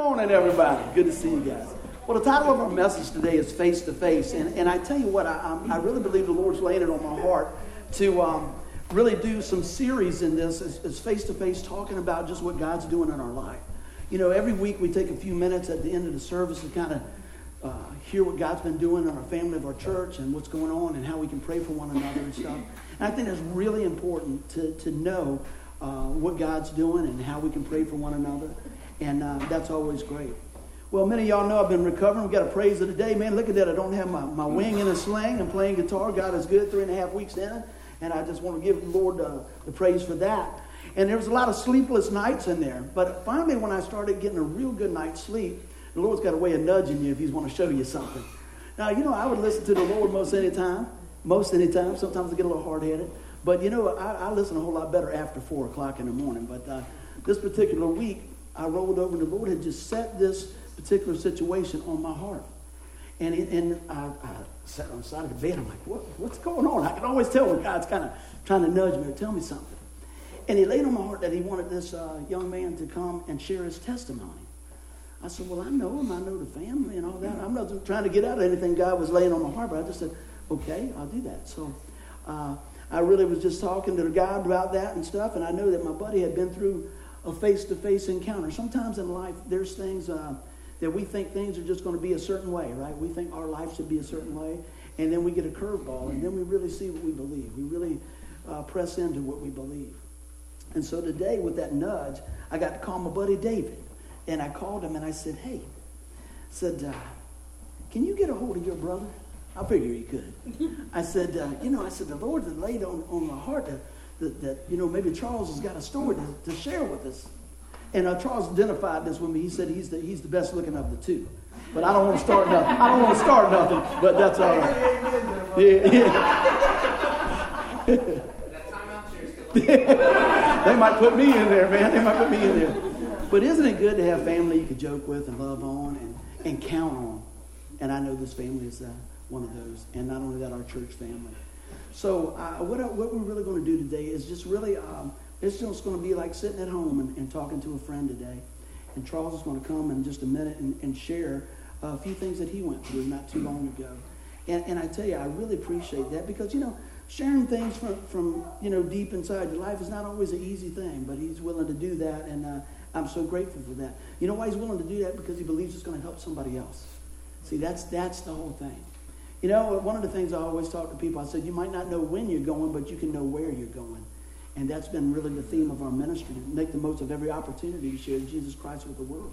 morning, everybody. Good to see you guys. Well, the title of our message today is Face to Face. And, and I tell you what, I, I really believe the Lord's laying it on my heart to um, really do some series in this as face to face, talking about just what God's doing in our life. You know, every week we take a few minutes at the end of the service to kind of uh, hear what God's been doing in our family of our church and what's going on and how we can pray for one another and stuff. And I think it's really important to, to know uh, what God's doing and how we can pray for one another. And uh, that's always great. Well, many of y'all know I've been recovering. We've got a praise of the day. Man, look at that. I don't have my, my wing in a sling. I'm playing guitar. God is good. Three and a half weeks in. And I just want to give the Lord uh, the praise for that. And there was a lot of sleepless nights in there. But finally, when I started getting a real good night's sleep, the Lord's got a way of nudging you if He's want to show you something. Now, you know, I would listen to the Lord most any time. Most any time. Sometimes I get a little hard headed. But you know, I, I, listen a whole lot better after 4 o'clock in the morning. But uh, this particular week, I rolled over and the Lord had just set this particular situation on my heart. And, it, and I, I, sat on the side of the bed. I'm like, what, what's going on? I can always tell when God's kind of trying to nudge me or tell me something. And he laid on my heart that he wanted this uh, young man to come and share his testimony. I said, well, I know him. I know the family and all that. I'm not trying to get out of anything God was laying on my heart, but I just said, okay, I'll do that. So uh, I really was just talking to the God about that and stuff, and I know that my buddy had been through a face-to-face encounter. Sometimes in life, there's things uh, that we think things are just going to be a certain way, right? We think our life should be a certain way, and then we get a curveball, and then we really see what we believe. We really uh, press into what we believe. And so today, with that nudge, I got to call my buddy David, and I called him and I said, "Hey," said, uh, "Can you get a hold of your brother?" I figure he could. I said, uh, you know, I said, the Lord had laid on, on my heart that, that, that, you know, maybe Charles has got a story to, to share with us. And uh, Charles identified this with me. He said he's the, he's the best looking of the two. But I don't want to start nothing. I don't want to start nothing, but that's all right. Yeah, yeah. they might put me in there, man. They might put me in there. But isn't it good to have family you can joke with and love on and, and count on? And I know this family is that one of those. And not only that, our church family. So uh, what, what we're really going to do today is just really, um, it's just going to be like sitting at home and, and, talking to a friend today. And Charles is going to come in just a minute and, and share a few things that he went through not too long ago. And, and I tell you, I really appreciate that because, you know, sharing things from, from, you know, deep inside your life is not always an easy thing, but he's willing to do that. And uh, I'm so grateful for that. You know why he's willing to do that? Because he believes it's going to help somebody else. See, that's, that's the whole thing. You know, one of the things I always talk to people, I said, you might not know when you're going, but you can know where you're going. And that's been really the theme of our ministry, to make the most of every opportunity to share Jesus Christ with the world.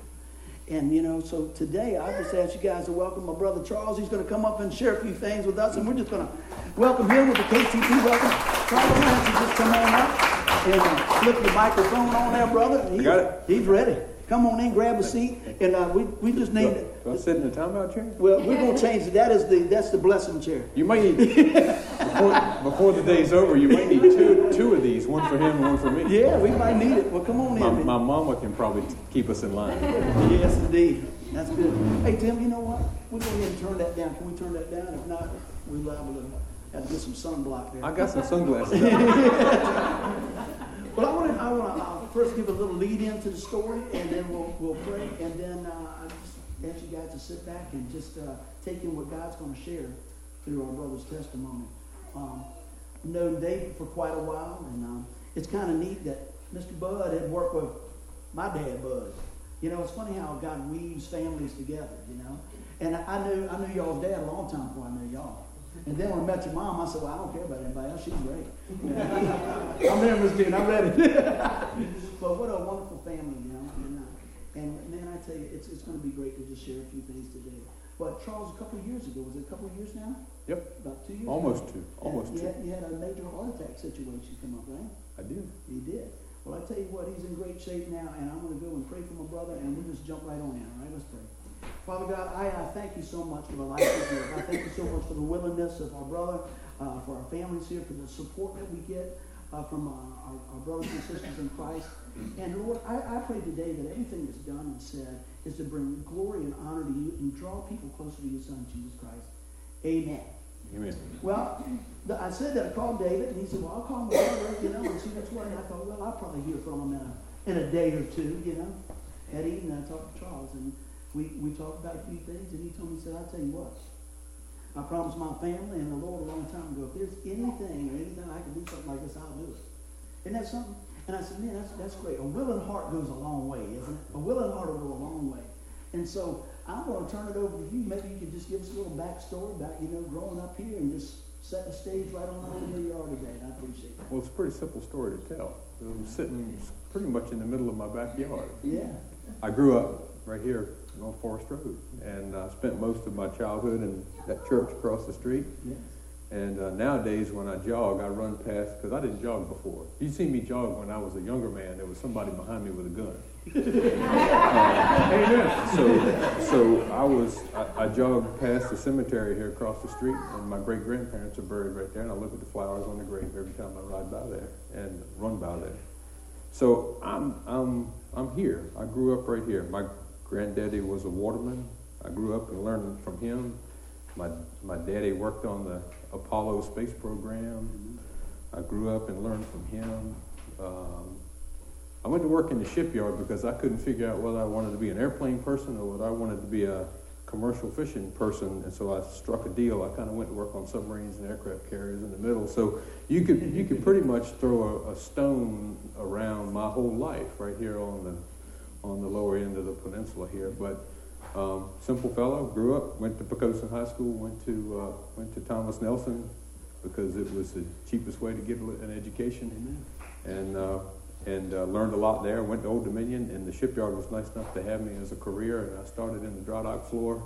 And, you know, so today I just ask you guys to welcome my brother Charles. He's going to come up and share a few things with us, and we're just going to welcome him with the KTP welcome. Charles, why don't you just come on up and uh, flip the microphone on there, brother? He, got it. He's ready. Come on in, grab a seat, and uh, we, we just need. Do, I sit in the timeout chair? Well, we're gonna change it. That is the that's the blessing chair. You might need before, before the day's over. You might need two two of these, one for him and one for me. Yeah, we might need it. Well, come on my, in. My mama can probably keep us in line. Yes, indeed. That's good. Hey Tim, you know what? We'll go ahead and turn that down. Can we turn that down? If not, we're liable to have to get some sunblock there. I got some sunglasses. Well, I want to I want to uh, first give a little lead into the story, and then we'll we'll pray, and then uh, Ask you guys to sit back and just uh, take in what God's going to share through our brother's testimony. Um, known David for quite a while, and um, it's kind of neat that Mr. Bud had worked with my dad, Bud. You know, it's funny how God weaves families together. You know, and I, knew I knew y'all's dad a long time before I knew y'all. And then when I met your mom, I said, well, I don't care about anybody else. She's great. I'm there, Miss Dean. I'm ready. but what a wonderful family, you know. Uh, and man, I tell you, it's, it's going to be great to just share a few things today. But Charles, a couple of years ago, was it a couple of years now? Yep. About two years Almost ago? two. Almost you two. Had, you had a major heart attack situation come up, right? I did. He did. Well, I tell you what, he's in great shape now, and I'm going to go and pray for my brother, and we'll just jump right on in, all right? Let's pray. Father God, I, I thank you so much for the life you. I thank you so much for the willingness of our brother, uh, for our families here, for the support that we get uh, from our, our, brothers and sisters in Christ. And Lord, I, I, pray today that everything that's done and said is to bring glory and honor to you and draw people closer to your Son, Jesus Christ. Amen. Amen. Well, the, I said that I called David, and he said, well, I'll call my brother, you know, and see what's what. And I thought, well, I'll probably hear from him in a, in a day or two, you know. eaten, and I talked to Charles, and we, we talked about a few things, and he told me, he said, I'll tell you what, I promised my family and the Lord a long time ago, if there's anything or anything I can do something like this, I'll do it. Isn't that something? And I said, man, that's, that's great. A willing heart goes a long way, isn't it? A willing heart will go a long way. And so I'm going to turn it over to you. Maybe you can just give us a little backstory about, you know, growing up here and just set the stage right on over where you are today. And I appreciate that. Well, it's a pretty simple story to tell. I'm sitting pretty much in the middle of my backyard. Yeah. I grew up right here on Forest Road, and I spent most of my childhood in that church across the street. Yes. And uh, nowadays, when I jog, I run past because I didn't jog before. You see me jog when I was a younger man. There was somebody behind me with a gun. uh, amen. So, so I was I, I jogged past the cemetery here across the street, and my great grandparents are buried right there. And I look at the flowers on the grave every time I ride by there and run by there. So I'm I'm I'm here. I grew up right here. My granddaddy was a waterman. I grew up and learned from him. My my daddy worked on the Apollo space program. I grew up and learned from him. Um, I went to work in the shipyard because I couldn't figure out whether I wanted to be an airplane person or whether I wanted to be a commercial fishing person, and so I struck a deal. I kind of went to work on submarines and aircraft carriers in the middle. So you could you could pretty much throw a, a stone around my whole life right here on the on the lower end of the peninsula here, but. Um, simple fellow, grew up, went to Poquoson High School, went to uh, went to Thomas Nelson because it was the cheapest way to get an education, and uh, and uh, learned a lot there. Went to Old Dominion, and the shipyard was nice enough to have me as a career. And I started in the dry dock floor,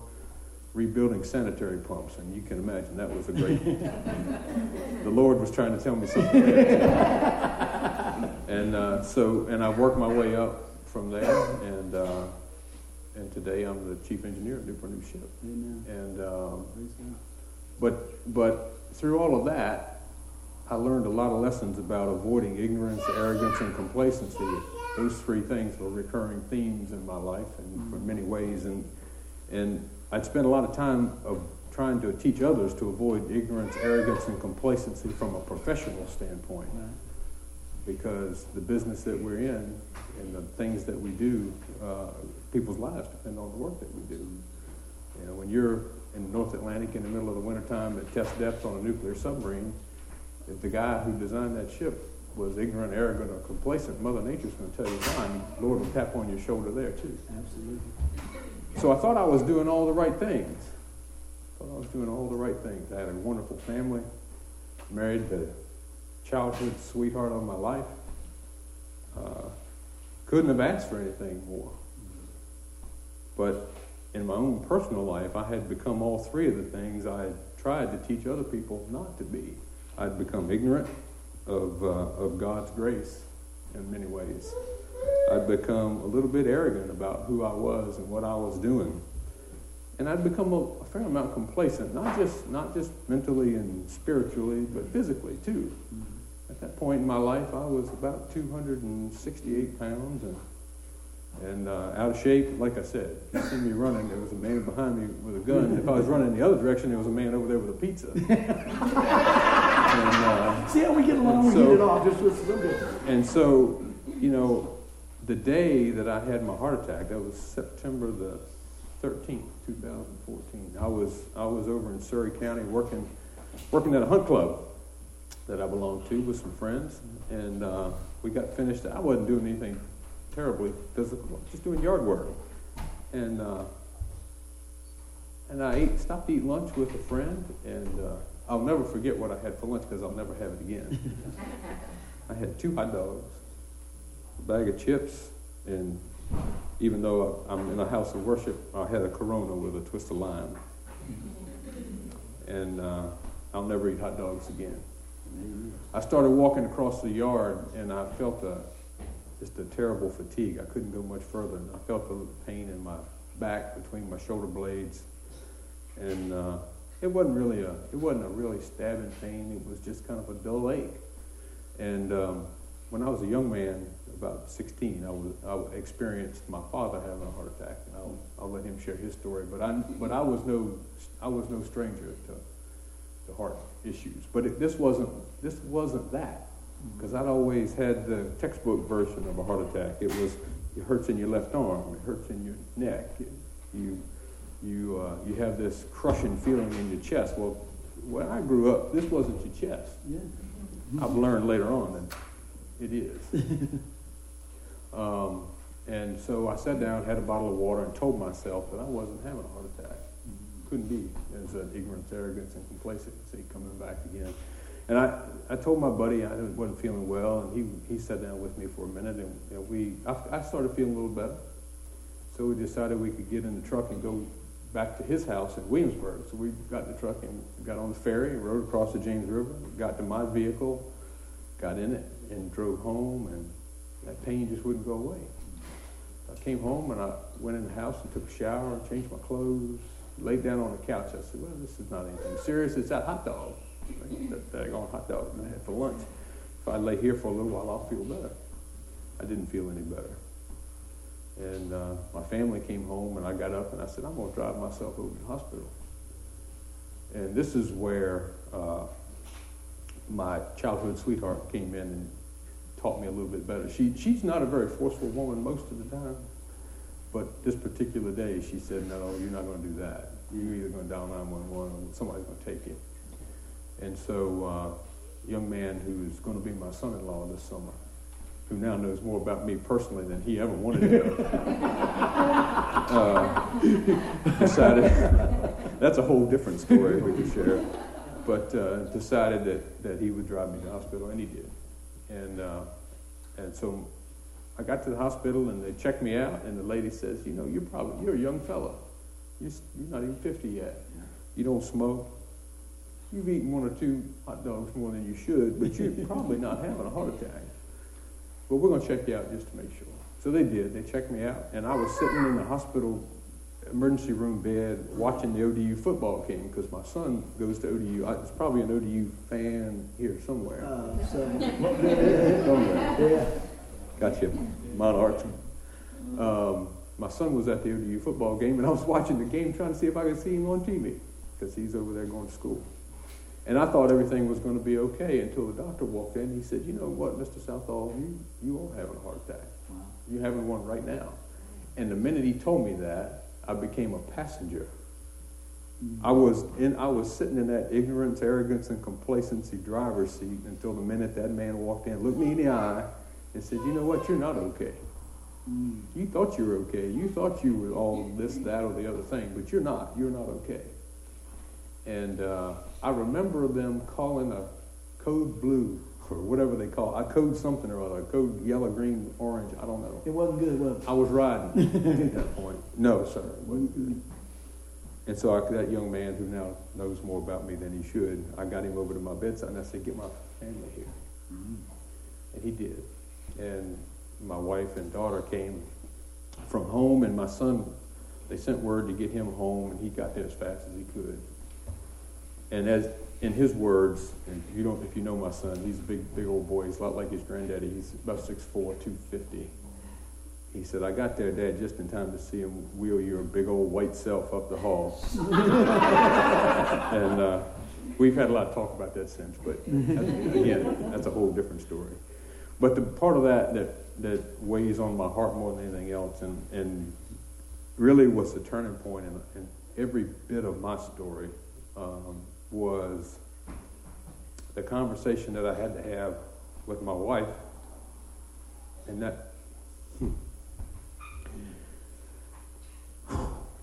rebuilding sanitary pumps, and you can imagine that was a great. the Lord was trying to tell me something. And uh, so, and I worked my way up from there, and uh, and today I'm the chief engineer at Newport News Ship. Amen. And um, but but through all of that, I learned a lot of lessons about avoiding ignorance, arrogance, and complacency. Those three things were recurring themes in my life, and in many ways. And and I'd spent a lot of time of trying to teach others to avoid ignorance, arrogance, and complacency from a professional standpoint Right. Because the business that we're in and the things that we do, uh, people's lives depend on the work that we do. You know, when you're in North Atlantic in the middle of the wintertime at test depth on a nuclear submarine, if the guy who designed that ship was ignorant, arrogant, or complacent, Mother Nature's going to tell you why, and the Lord will tap on your shoulder there too. Absolutely. So I thought I was doing all the right things. I Thought I was doing all the right things. I had a wonderful family, married the childhood sweetheart of my life. Uh, couldn't have asked for anything more. But in my own personal life, I had become all three of the things I had tried to teach other people not to be. I'd become ignorant of, uh, of God's grace in many ways. I'd become a little bit arrogant about who I was and what I was doing. And I'd become a, a fair amount complacent, not just, not just mentally and spiritually, but physically too. At that point in my life, I was about 268 pounds and, and uh, out of shape. Like I said, you see me running, there was a man behind me with a gun. If I was running the other direction, there was a man over there with a pizza. and, uh, See how we get along? We So- get it off just with a little bit. and so, you know, the day that I had my heart attack, that was September the 13th, 2014. I was I was over in Surry County working working at a hunt club that I belonged to with some friends, and uh, we got finished. I wasn't doing anything terribly physical, just doing yard work, and uh, and I ate, stopped to eat lunch with a friend, and uh, I'll never forget what I had for lunch because I'll never have it again. I had two hot dogs, a bag of chips, and even though I'm in a house of worship, I had a Corona with a twist of lime. And uh, I'll never eat hot dogs again. I started walking across the yard, and I felt a, just a terrible fatigue. I couldn't go much further, and I felt a pain in my back between my shoulder blades, and uh, it wasn't really a it wasn't a really stabbing pain. It was just kind of a dull ache. And um, when I was a young man, about 16, I was I experienced my father having a heart attack, and I'll, I'll let him share his story. But I but I was no I was no stranger to to heart issues. But it, this wasn't this wasn't that because I'd always had the textbook version of a heart attack. It was it hurts in your left arm, it hurts in your neck, you, you, uh, you have this crushing feeling in your chest. Well, when I grew up, this wasn't your chest. Yeah. I've learned later on that it is. um, and so I sat down, had a bottle of water, and told myself that I wasn't having a heart attack. Couldn't be. There's an ignorance, arrogance, and complacency coming back again. And I, I told my buddy I wasn't feeling well, and he, he sat down with me for a minute, and, and we I, I started feeling a little better. So we decided we could get in the truck and go back to his house in Williamsburg. So we got in the truck and got on the ferry rode across the James River, got to my vehicle, got in it, and drove home, and that pain just wouldn't go away. I came home and I went in the house and took a shower, and changed my clothes, laid down on the couch. I said, well, this is not anything serious. It's that hot dog, that daggone hot dog I had for lunch. If I lay here for a little while, I'll feel better. I didn't feel any better. And uh, my family came home, and I got up and I said, I'm going to drive myself over to the hospital. And this is where uh, my childhood sweetheart came in and taught me a little bit better. She, she's not a very forceful woman most of the time, but this particular day she said, No, you're not going to do that. You're either going to dial 911 or somebody's going to take you. And so, uh, young man who's going to be my son in law this summer who now knows more about me personally than he ever wanted to uh, decided that's a whole different story we could share. But uh, decided that, that he would drive me to the hospital, and he did. And uh, and so I got to the hospital, and they checked me out, and the lady says, "You know, you're probably you're a young fellow. You're, you're not even 50 yet. You don't smoke. You've eaten one or two hot dogs more than you should, but you're probably not having a heart attack." But we're going to check you out just to make sure. So they did. They checked me out, and I was sitting in the hospital emergency room bed watching the ODU football game because my son goes to ODU. I, it's probably an ODU fan here somewhere. Uh, somewhere. Yeah. Gotcha. Monarch. Um, my son was at the ODU football game, and I was watching the game trying to see if I could see him on TV because he's over there going to school. And I thought everything was going to be okay until the doctor walked in. He said, "You know what, Mr. Southall, you you are having a heart attack. Wow. You're having one right now." And the minute he told me that, I became a passenger. Mm-hmm. I was in. I was sitting in that ignorance, arrogance, and complacency driver's seat until the minute that man walked in, looked me in the eye, and said, "You know what? You're not okay. Mm. You thought you were okay. You thought you were all this, that, or the other thing, but you're not. You're not okay." And uh, I remember them calling a code blue or whatever they call it. I code something or other, I code yellow, green, orange. I don't know. It wasn't good, was it? I was riding at that point. No, sir, it wasn't good. And so I, that young man who now knows more about me than he should, I got him over to my bedside and I said, "Get my family here," mm-hmm. and he did. And my wife and daughter came from home, and my son, they sent word to get him home, and he got there as fast as he could. And as in his words, and you don't, if you know my son, he's a big, big old boy. He's a lot like his granddaddy. He's about 6'4", 250. He said, I got there, Dad, just in time to see him wheel your big old white self up the hall. and uh, we've had a lot of talk about that since, but again, that's a whole different story. But the part of that that, that weighs on my heart more than anything else, and, and really was the turning point in, in every bit of my story, um, was the conversation that I had to have with my wife, and that hmm,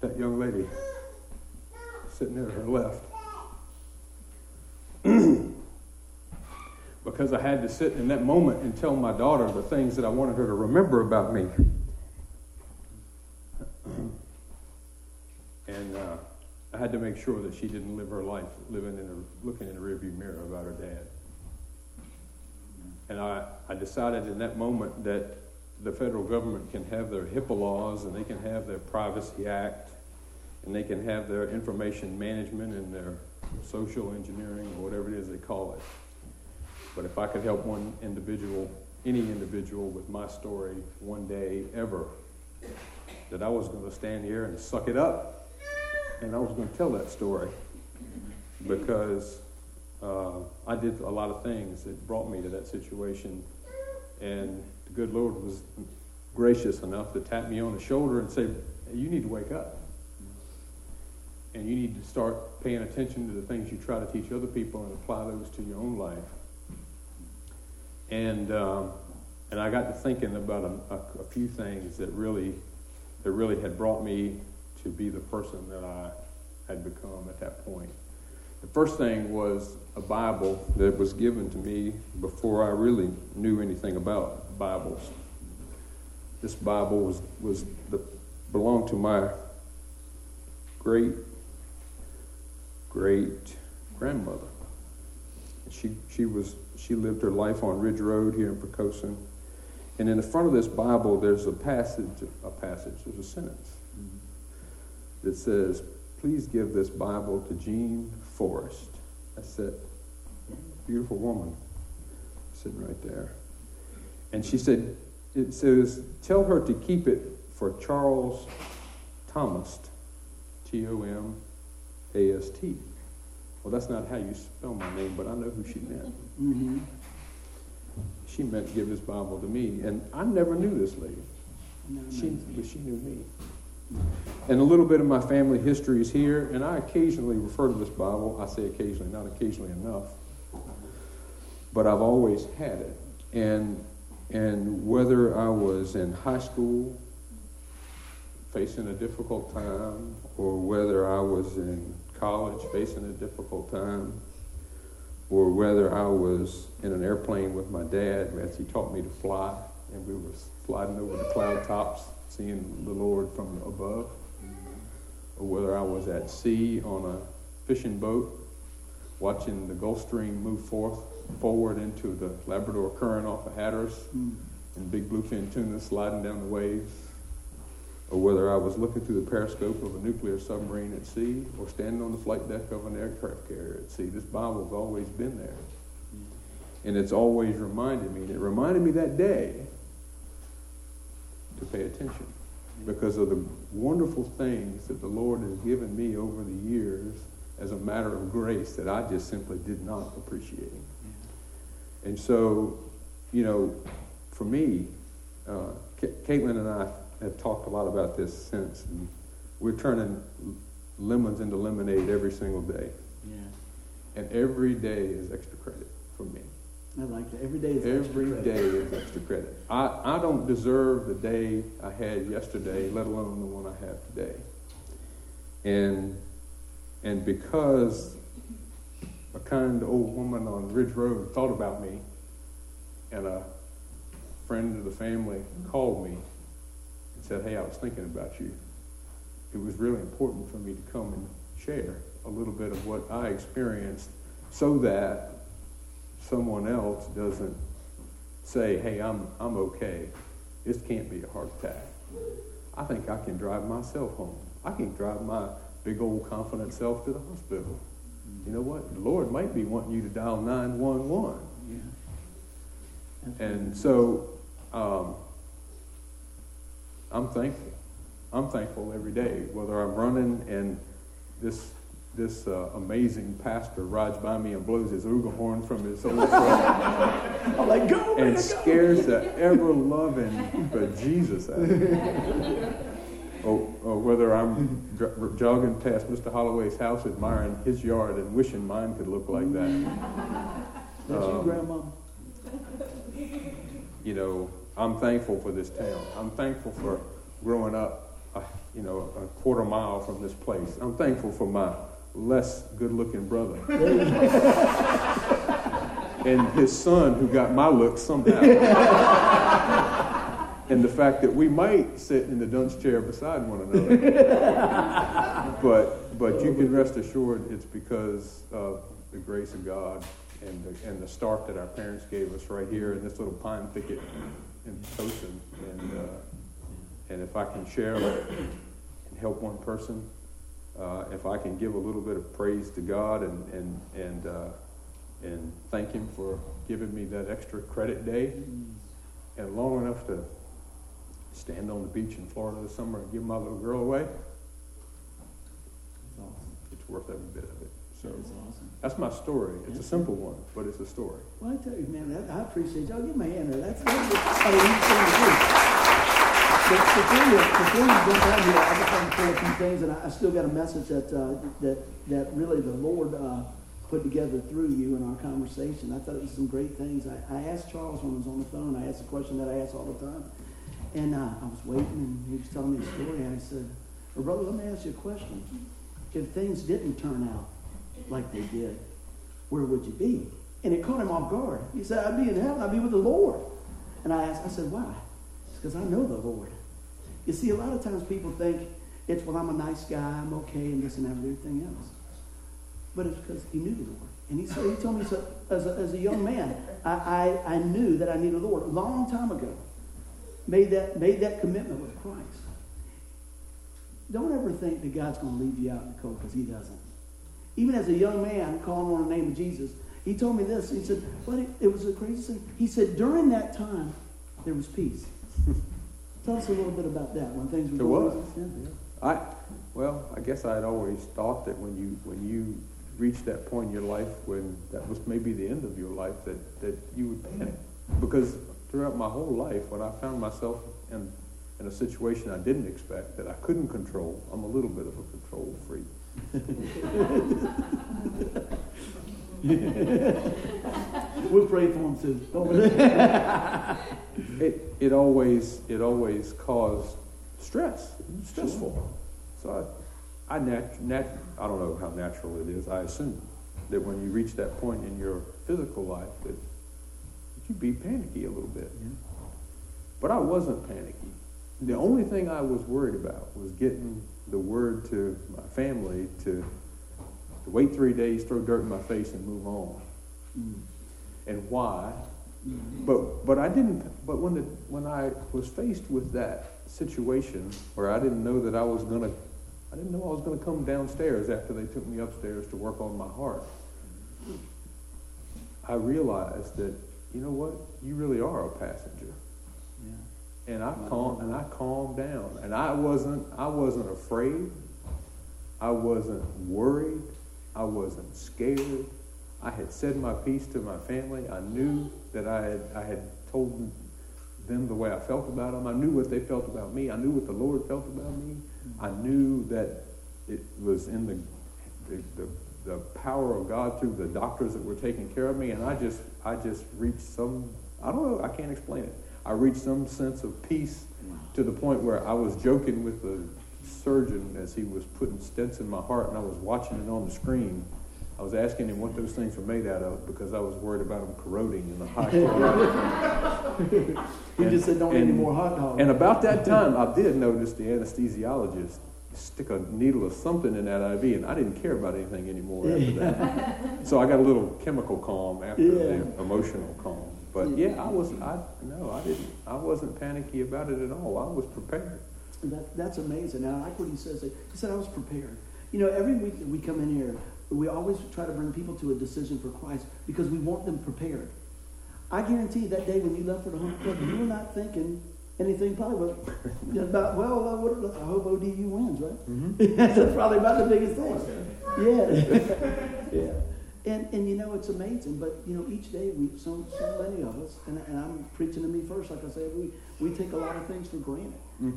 that young lady sitting there to her left. because I had to sit in that moment and tell my daughter the things that I wanted her to remember about me. and uh, I had to make sure that she didn't live her life living in a, looking in the rearview mirror about her dad. And I, I decided in that moment that the federal government can have their HIPAA laws and they can have their Privacy Act and they can have their information management and their social engineering or whatever it is they call it. But if I could help one individual, any individual with my story one day ever, that I was going to stand here and suck it up and I was going to tell that story because uh, I did a lot of things that brought me to that situation, and the good Lord was gracious enough to tap me on the shoulder and say, hey, You need to wake up. And you need to start paying attention to the things you try to teach other people and apply those to your own life. And, um, and I got to thinking about a, a, a few things that really, that really had brought me to be the person that I had become at that point. The first thing was a Bible that was given to me before I really knew anything about Bibles. This Bible was, was the, belonged to my great great grandmother. She, she, was, she lived her life on Ridge Road here in Poquoson. And in the front of this Bible, there's a passage, a passage, there's a sentence that says, Please give this Bible to Jean Forrest. That's it. Beautiful woman sitting right there. And she said, It says, Tell her to keep it for Charles Thomas, T O M A S T. Well, that's not how you spell my name, but I know who she meant. Mm-hmm. She meant to give this Bible to me, and I never knew this lady. No, She, but she knew me. And a little bit of my family history is here, and I occasionally refer to this Bible. I say occasionally, not occasionally enough. But I've always had it. And, and whether I was in high school facing a difficult time, or whether I was in college facing a difficult time, or whether I was in an airplane with my dad. As he taught me to fly, and we were sliding over the cloud tops, seeing the Lord from above, or whether I was at sea on a fishing boat, watching the Gulf Stream move forth forward into the Labrador Current off of Hatteras, Mm. and big bluefin tuna sliding down the waves, or whether I was looking through the periscope of a nuclear submarine at sea, or standing on the flight deck of an aircraft carrier at sea. This Bible's always been there. And it's always reminded me, and it reminded me that day to pay attention because of the wonderful things that the Lord has given me over the years as a matter of grace that I just simply did not appreciate. And so, you know, for me, uh, Ca- Caitlin and I have talked a lot about this since. And we're turning lemons into lemonade every single day. Yeah. And every day is extra credit for me. I like that. Every day is extra Every credit. day is extra credit. I, I don't deserve the day I had yesterday, let alone the one I have today. And and because a kind old woman on Ridge Road thought about me, and a friend of the family called me said, "Hey, I was thinking about you." It was really important for me to come and share a little bit of what I experienced, so that someone else doesn't say, hey, I'm, I'm okay. This can't be a heart attack. I think I can drive myself home. I can drive my big old confident self to the hospital. You know what? The Lord might be wanting you to dial 911. Yeah. And so um, I'm thankful. I'm thankful every day, whether I'm running and this this uh, amazing pastor rides by me and blows his ooga horn from his old truck I'm like, go, and go. scares the ever loving but Jesus out of me. Or, or whether I'm dr- jogging past Mr. Holloway's house, admiring his yard and wishing mine could look like that. That's you, um, Grandma. you know, I'm thankful for this town. I'm thankful for growing up, uh, you know, a quarter mile from this place. I'm thankful for my less good-looking brother and his son who got my looks somehow. and the fact that we might sit in the dunce chair beside one another. but but you can rest assured it's because of the grace of God and the, and the start that our parents gave us right here in this little pine thicket in Poquoson. And uh, and if I can share and help one person, uh, if I can give a little bit of praise to God and and and uh, and thank Him for giving me that extra credit day and long enough to stand on the beach in Florida this summer and give my little girl away, it's worth every bit of it. So That is awesome. that's my story. It's a simple one, but it's a story. Well, I tell you, man, that, I appreciate y'all. Give me a hand there. That's, that's a neat thing to do. before you, before you jump out here, I just want to say a few things, and I, I still got a message that uh, that that really the Lord uh, put together through you in our conversation. I thought it was some great things. I, I asked Charles when I was on the phone. I asked a question that I ask all the time, and uh, I was waiting, and he was telling me a story. And I said, well, "Brother, let me ask you a question. If things didn't turn out like they did, where would you be?" And it caught him off guard. He said, "I'd be in heaven. I'd be with the Lord." And I asked, I said, "Why?" Because I know the Lord. You see, a lot of times people think it's, well, I'm a nice guy, I'm okay, and this and everything else. But it's because he knew the Lord. And he, said, he told me so, as, a, as a young man, I, I, I knew that I needed the Lord. A long time ago, made that, made that commitment with Christ. Don't ever think that God's going to leave you out in the cold because he doesn't. Even as a young man calling on the name of Jesus, he told me this. He said, but it, it was a crazy thing. He said, during that time, there was peace. Tell us a little bit about that when things were There going was. I, well, I guess I had always thought that when you when you reached that point in your life when that was maybe the end of your life that, that you would panic because throughout my whole life when I found myself in in a situation I didn't expect that I couldn't control, I'm a little bit of a control freak. We'll pray for him too. It it always it always caused stress, stressful. So I, I nat, nat I don't know how natural it is. I assume that when you reach that point in your physical life that, that you be panicky a little bit. But I wasn't panicky. The only thing I was worried about was getting the word to my family to, to wait three days, throw dirt in my face, and move on. Mm. And why? Mm-hmm. But but I didn't. But when the when I was faced with that situation where I didn't know that I was gonna, I didn't know I was gonna come downstairs after they took me upstairs to work on my heart. I realized that you know what, you really are a passenger. And I calm and I calmed down. And I wasn't I wasn't afraid. I wasn't worried. I wasn't scared. I had said my piece to my family. I knew that I had I had told them the way I felt about them. I knew what they felt about me. I knew what the Lord felt about me. I knew that it was in the the, the the power of God through the doctors that were taking care of me, and I just I just reached some I don't know I can't explain it. I reached some sense of peace to the point where I was joking with the surgeon as he was putting stents in my heart, and I was watching it on the screen. I was asking him what those things were made out of because I was worried about them corroding in the hot He just said, don't eat any more hot dogs. And about that time, I did notice the anesthesiologist stick a needle of something in that IV, and I didn't care about anything anymore after that. so I got a little chemical calm after Yeah. the emotional calm. But yeah, I wasn't. I no, I didn't, I wasn't panicky about it at all. I was prepared. That, that's amazing. And I like what he says. He said, I was prepared. You know, every week that we come in here, we always try to bring people to a decision for Christ because we want them prepared. I guarantee that day when you left for the home club, you were not thinking anything probably but about, well, uh, what, I hope ODU wins, right? That's probably about the biggest thing. Yeah. yeah. And, and you know, it's amazing, but you know, each day we, so, so many of us, and, and I'm preaching to me first, like I said, we, we take a lot of things for granted.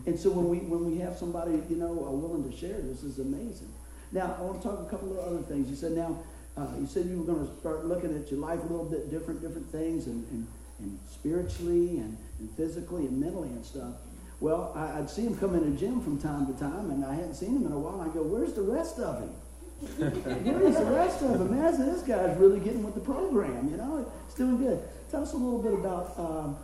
And so when we, when we have somebody, you know, willing to share this is amazing. Now, I want to talk a couple of other things. You said now, uh, you said you were going to start looking at your life a little bit different, different things, and, and, and spiritually, and, and physically, and mentally, and stuff. Well, I, I'd see him come in the gym from time to time, and I hadn't seen him in a while. And I go, "Where's the rest of him? Where's the rest of him? Man, this guy's really getting with the program. You know, it's doing good." Tell us a little bit about. Um,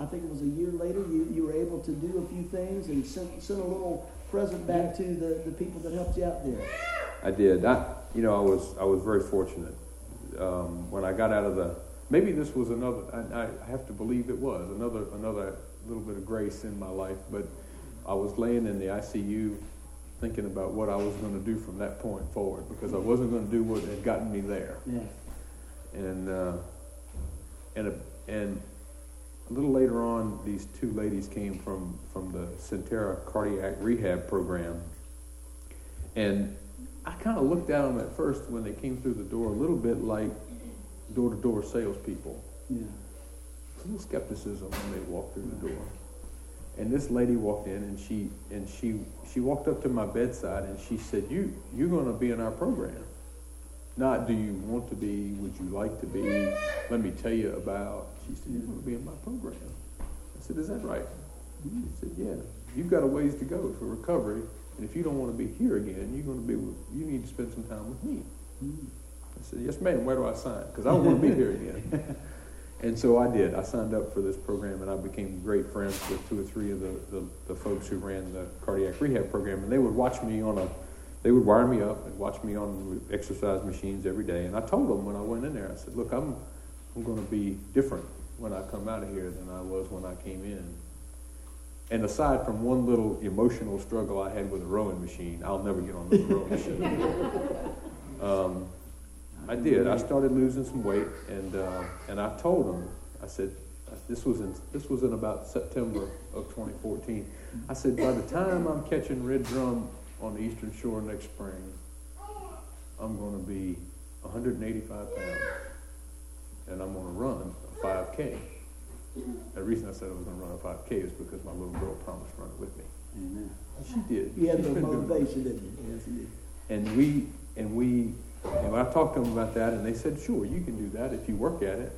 I think it was a year later. You, you were able to do a few things and sent, sent a little present back to the, the people that helped you out there. I did. I, you know, I was I was very fortunate um, when I got out of the. Maybe this was another. I, I have to believe it was another another little bit of grace in my life. But I was laying in the ICU, thinking about what I was going to do from that point forward because I wasn't going to do what had gotten me there. Yeah. And uh, and a, and a little later on, these two ladies came from from the Sentara Cardiac Rehab Program, and I kind of looked at them at first when they came through the door a little bit like door-to-door salespeople. Yeah. A little skepticism when they walked through the door. And this lady walked in, and she and she she walked up to my bedside, and she said, "You you're going to be in our program." Not do you want to be, would you like to be? Let me tell you about. She said, You're going to be in my program. I said, Is that right? She said, Yeah. You've got a ways to go for recovery, and if you don't want to be here again, you're going to be. With, you need to spend some time with me. Hmm. I said, Yes, ma'am. Where do I sign? Because I don't want to be here again. and so I did. I signed up for this program, and I became great friends with two or three of the, the, the folks who ran the cardiac rehab program, and they would watch me on a they would wire me up and watch me on exercise machines every day. And I told them when I went in there, I said, look, I'm, I'm going to be different when I come out of here than I was when I came in. And aside from one little emotional struggle I had with a rowing machine, I'll never get on the rowing machine. Um, I did. I started losing some weight, and uh, and I told them, I said, this was in this was in about September of 2014. I said, by the time I'm catching red drum on the Eastern Shore next spring, I'm going to be 185 pounds, and I'm going to run a 5K. The reason I said I was going to run a 5K is because my little girl promised to run it with me. Amen. And she did. You had She's the been doing it. motivation, didn't you? Yes, you did. And we, and we, and I talked to them about that, and they said, sure, you can do that if you work at it.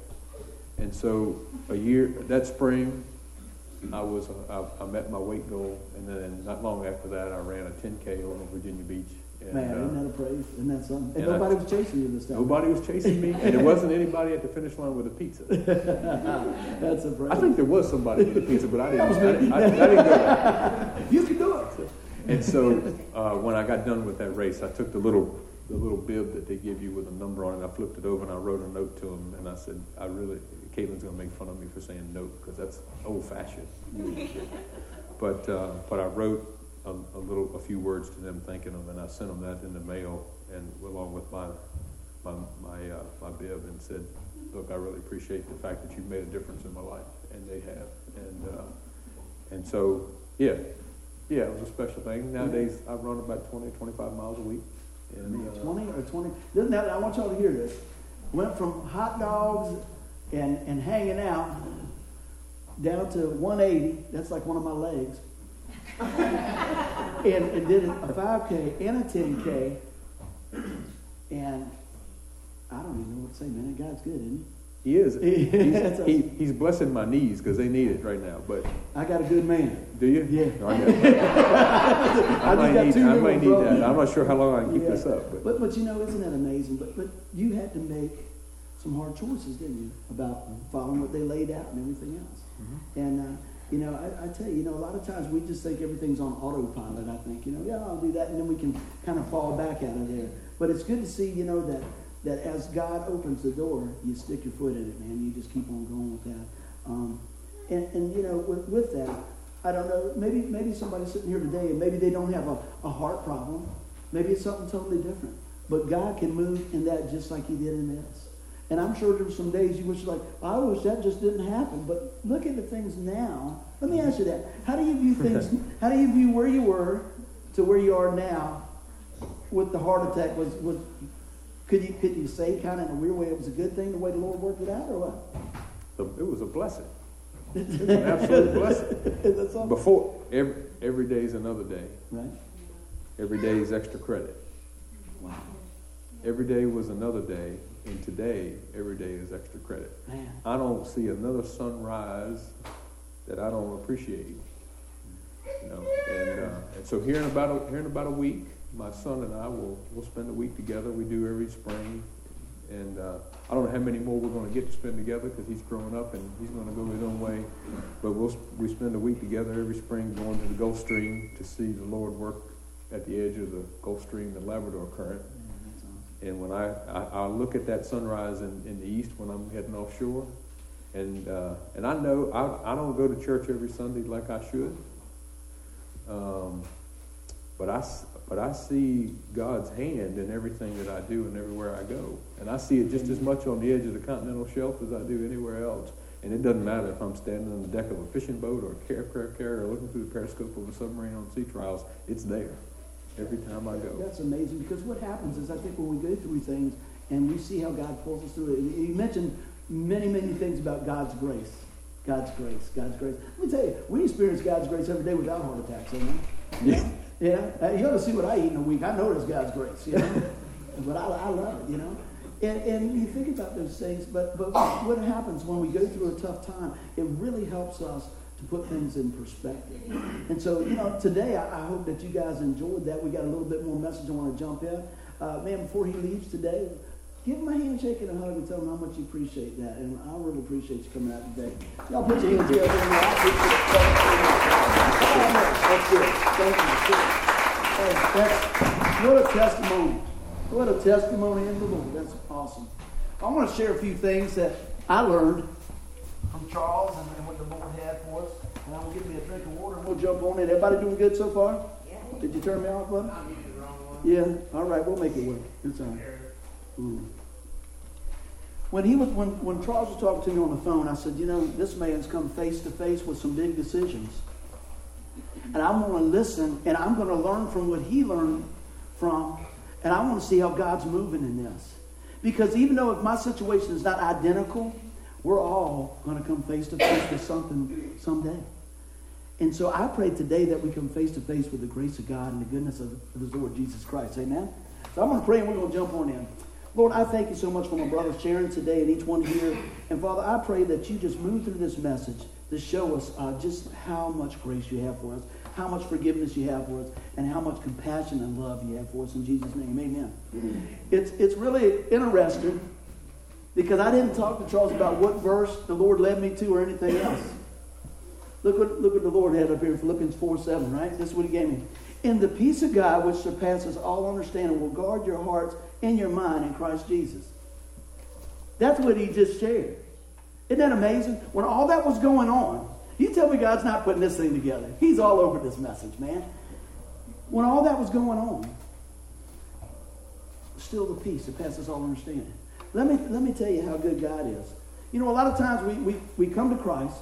And so a year, that spring, I was, I, I met my weight goal, and then not long after that, I ran a 10K over Virginia Beach. And, Man, uh, isn't that a praise? Isn't that something? And, and I- nobody was chasing you in this time. Nobody was chasing me, and there wasn't anybody at the finish line with a pizza. That's a praise. I think there was somebody with a pizza, but I didn't. I didn't, I, I didn't go. There. you can do it. And so uh, when I got done with that race, I took the little the little bib that they give you with a number on it. I flipped it over and I wrote a note to him, and I said, "I really, Caitlin's going to make fun of me for saying note because that's old fashioned." but uh, but I wrote a, a little a few words to them, thanking them, and I sent them that in the mail, and along with my my my, uh, my bib, and said, "Look, I really appreciate the fact that you've made a difference in my life," and they have, and uh, and so yeah, yeah, it was a special thing. Nowadays, I run about 20, 25 miles a week. Uh, 20 or 20. Doesn't that, I want y'all to hear this. Went from hot dogs and, and hanging out down to 180. That's like one of my legs. and, and did a 5K and a 10K. And I don't even know what to say, man. That guy's good, isn't he is. He's, he, he's blessing my knees because they need it right now. But? I got a good man. do you? Yeah. No, I, I, I might need, I might need that. I'm not sure how long I can keep Yeah. this up. But But, but you know, isn't that amazing? But, but you had to make some hard choices, didn't you, about following what they laid out and everything else. Mm-hmm. And, uh, you know, I, I tell you, you know, a lot of times we just think everything's on autopilot. I think, you know, yeah, I'll do that, and then we can kind of fall back out of there. But it's good to see, you know, that, that as God opens the door, you stick your foot in it, man. You just keep on going with that. Um, and, and, you know, with, with that, I don't know, maybe, maybe somebody's sitting here today and maybe they don't have a, a heart problem. Maybe it's something totally different. But God can move in that just like he did in this. And I'm sure there were some days you wish like, I wish that just didn't happen. But look at the things now. Let me ask you that. How do you view things, how do you view where you were to where you are now with the heart attack? Was, was, could you, could you say kind of in a weird way it was a good thing the way the Lord worked it out or what? it was a blessing. It was an absolute blessing. Before every every day is another day. Right? Every day is extra credit. Wow. Every day was another day, and today every day is extra credit. Man. I don't see another sunrise that I don't appreciate. You know, and, uh, and so here in about a, here in about a week, my son and I will we'll spend a week together. We do every spring, and uh, I don't know how many more we're going to get to spend together because he's growing up and he's going to go his own way. But we'll we spend a week together every spring, going to the Gulf Stream to see the Lord work at the edge of the Gulf Stream, the Labrador Current. that's awesome. And when I, I, I look at that sunrise in, in the east when I'm heading offshore, and, uh, and I know I, I don't go to church every Sunday like I should, um, but, I, but I see God's hand in everything that I do and everywhere I go. And I see it just as much on the edge of the continental shelf as I do anywhere else. And it doesn't matter if I'm standing on the deck of a fishing boat or a aircraft carrier or looking through the periscope of a submarine on sea trials, it's there every time I go. That's amazing because what happens is I think when we go through things and we see how God pulls us through it. You mentioned many, many things about God's grace. God's grace, God's grace. Let me tell you, we experience God's grace every day without heart attacks, amen? Yeah. Yeah. Uh, you ought to see what I eat in a week. I know there's God's grace, you know? but I, I love it, you know? And, and you think about those things, but, but what happens when we go through a tough time, it really helps us to put things in perspective. And so, you know, today I, I hope that you guys enjoyed that. We got a little bit more message I want to jump in. Uh, man, before he leaves today, give him a handshake and a hug and tell him how much you appreciate that. And I really appreciate you coming out today. Y'all put your hands together. Appreciate it. That's good. Thank you. Hey, that's, what a testimony. What a testimony in the Lord. That's awesome. I want to share a few things that I learned from Charles and, and what the Lord had for us. And I'm going to give me a drink of water and we'll jump on in. Everybody doing good so far? Yeah. Did you turn me off, bud? Yeah. All right. We'll make it work. It's all right. Mm. When he was when, when Charles was talking to me on the phone, I said, you know, this man's come face to face with some big decisions. And I'm going to listen and I'm going to learn from what he learned from. And I want to see how God's moving in this. Because even though if my situation is not identical, we're all going to come face to face with something someday. And so I pray today that we come face to face with the grace of God and the goodness of the Lord Jesus Christ. Amen? So I'm going to pray and we're going to jump on in. Lord, I thank you so much for my brother sharing today and each one here. And Father, I pray that you just move through this message to show us uh, just how much grace you have for us, how much forgiveness you have for us, and how much compassion and love you have for us. In Jesus' name, amen. It's, it's really interesting because I didn't talk to Charles about what verse the Lord led me to or anything else. Look what, look what the Lord had up here in Philippians 4 7, right? This is what he gave me. In the peace of God, which surpasses all understanding, will guard your hearts and your mind in Christ Jesus. That's what he just shared. Isn't that amazing? When all that was going on, you tell me God's not putting this thing together. He's all over this message, man. When all that was going on, still the peace that passes all understanding. Let me, let me tell you how good God is. You know, a lot of times we, we, we come to Christ,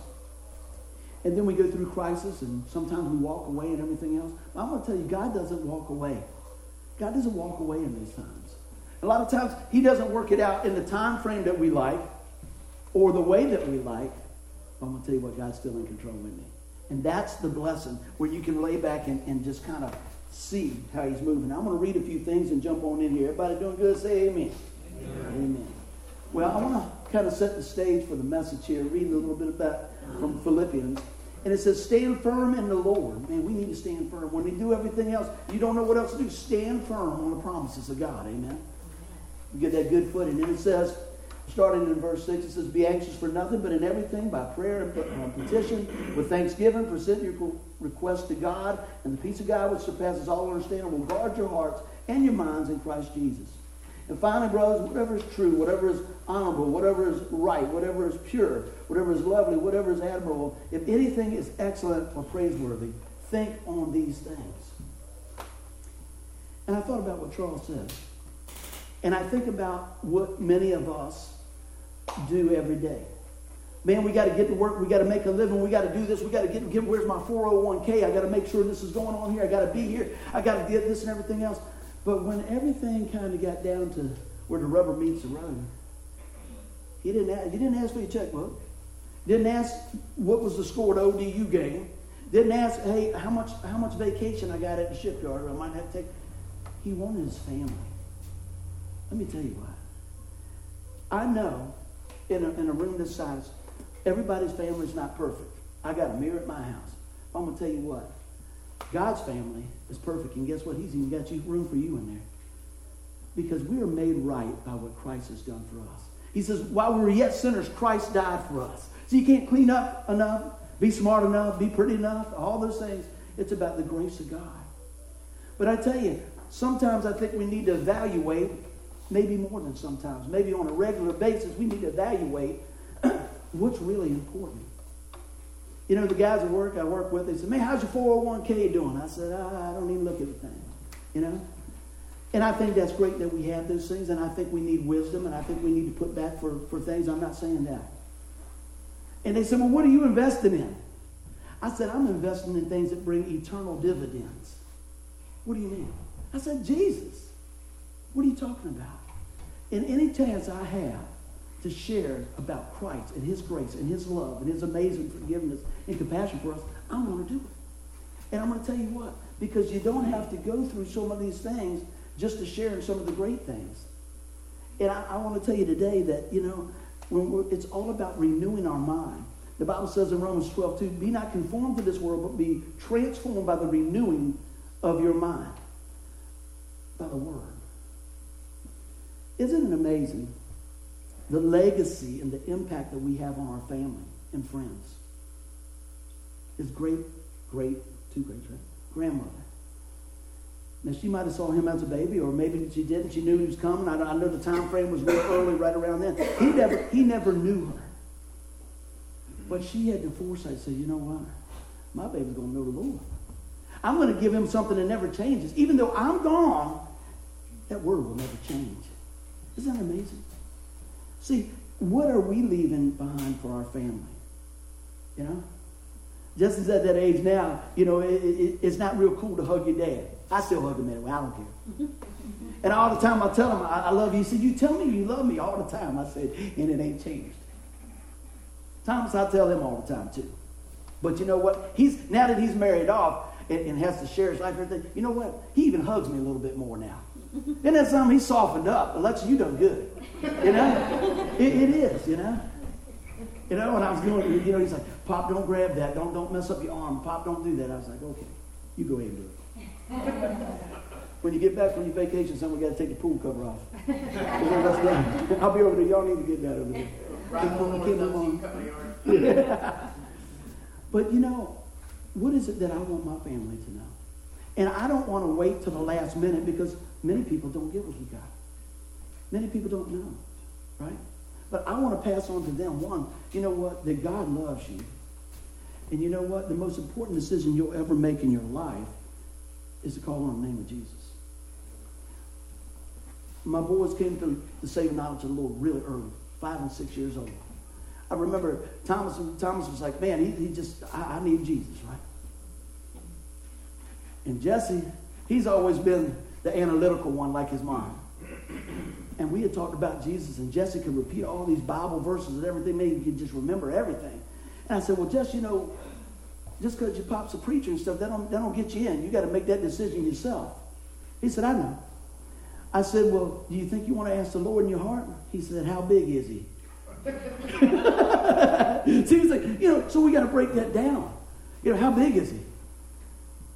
and then we go through crisis, and sometimes we walk away and everything else. But I'm going to tell you, God doesn't walk away. God doesn't walk away in these times. A lot of times, He doesn't work it out in the time frame that we like or the way that we like. But I'm going to tell you what, God's still in control with me. And that's the blessing where you can lay back and, and just kind of see how He's moving. I'm going to read a few things and jump on in here. Everybody doing good? Say amen. Amen. Well, I want to kind of set the stage for the message here, reading a little bit about from Philippians. And it says, stand firm in the Lord. Man, we need to stand firm. When we do everything else, you don't know what else to do. Stand firm on the promises of God. Amen. You get that good footing. And it says, starting in verse 6, it says, Be anxious for nothing, but in everything, by prayer and petition, with thanksgiving, present your requests to God, and the peace of God, which surpasses all understanding, will guard your hearts and your minds in Christ Jesus. And finally, brothers, whatever is true, whatever is honorable, whatever is right, whatever is pure, whatever is lovely, whatever is admirable, if anything is excellent or praiseworthy, think on these things. And I thought about what Charles said. And I think about what many of us do every day. Man, we got to get to work. We got to make a living. We got to do this. We got to get, get, where's my 401k? I got to make sure this is going on here. I got to be here. I got to get this and everything else. But when everything kind of got down to where the rubber meets the road, he didn't ask, he didn't ask for your checkbook. Didn't ask what was the score at ODU game. Didn't ask, hey, how much how much vacation I got at the shipyard I might have to take. He wanted his family. Let me tell you why. I know in a, in a room this size, everybody's family is not perfect. I got a mirror at my house. I'm going to tell you what. God's family is perfect. And guess what? He's even got you room for you in there. Because we are made right by what Christ has done for us. He says, while we were yet sinners, Christ died for us. So you can't clean up enough, be smart enough, be pretty enough, all those things. It's about the grace of God. But I tell you, sometimes I think we need to evaluate, maybe more than sometimes, maybe on a regular basis, we need to evaluate what's really important. You know, the guys at work I work with, they said, man, how's your 401k doing? I said, I don't even look at the thing. You know? And I think that's great that we have those things, and I think we need wisdom, and I think we need to put back for, for things. I'm not saying that. And they said, well, what are you investing in? I said, I'm investing in things that bring eternal dividends. What do you mean? I said, Jesus. What are you talking about? In any chance I have to share about Christ and His grace and His love and His amazing forgiveness and compassion for us, I'm going to do it. And I'm going to tell you what, because you don't have to go through some of these things just to share in some of the great things. And I, I want to tell you today that, you know, it's all about renewing our mind. The Bible says in Romans 12, 2, be not conformed to this world, but be transformed by the renewing of your mind. By the word. Isn't it amazing the legacy and the impact that we have on our family and friends? His great, great, two great grandmother. Now she might have saw him as a baby, or maybe she didn't. She knew he was coming. I, I know the time frame was real early, right around then. He never, he never knew her. But she had the foresight to say, you know what? My baby's going to know the Lord. I'm going to give him something that never changes. Even though I'm gone, that word will never change. Isn't that amazing? See, what are we leaving behind for our family? You know? Just as at that age now, you know, it, it, it's not real cool to hug your dad. I still hug him anyway. I don't care. and all the time I tell him, I, I, love you. He said, you tell me you love me all the time. I said, and it ain't changed. Thomas, I tell him all the time too. But you know what? He's Now that he's married off and, and has to share his life, everything, you know what? He even hugs me a little bit more now. And then some, He softened up. Alexa, you done good. You know? it, it is, you know? You know, when I was going, you know, he's like, Pop, don't grab that. Don't, don't mess up your arm. Pop, don't do that. I was like, okay, you go ahead and do it when you get back from your vacation, someone got to take the pool cover off. I'll be over there. Y'all need to get that over there. but you know, what is it that I want my family to know? And I don't want to wait till the last minute because many people don't get what he got. Many people don't know, right? But I want to pass on to them one, you know what? That God loves you. And you know what? The most important decision you'll ever make in your life is to call on the name of Jesus. My boys came to the saving knowledge of the Lord really early, five and six years old. I remember Thomas, Thomas was like, man, he, he just, I, I need Jesus, right? And Jesse, he's always been the analytical one like his mom. And we had talked about Jesus, and Jesse could repeat all these Bible verses and everything. Maybe he could just remember everything. And I said, well, Jesse, you know, just because your pop's a preacher and stuff, that don't, that don't get you in. You got to make that decision yourself. He said, I know. I said, well, do you think you want to ask the Lord in your heart? He said, how big is he? See, he's like, you know, so we got to break that down. You know, how big is he?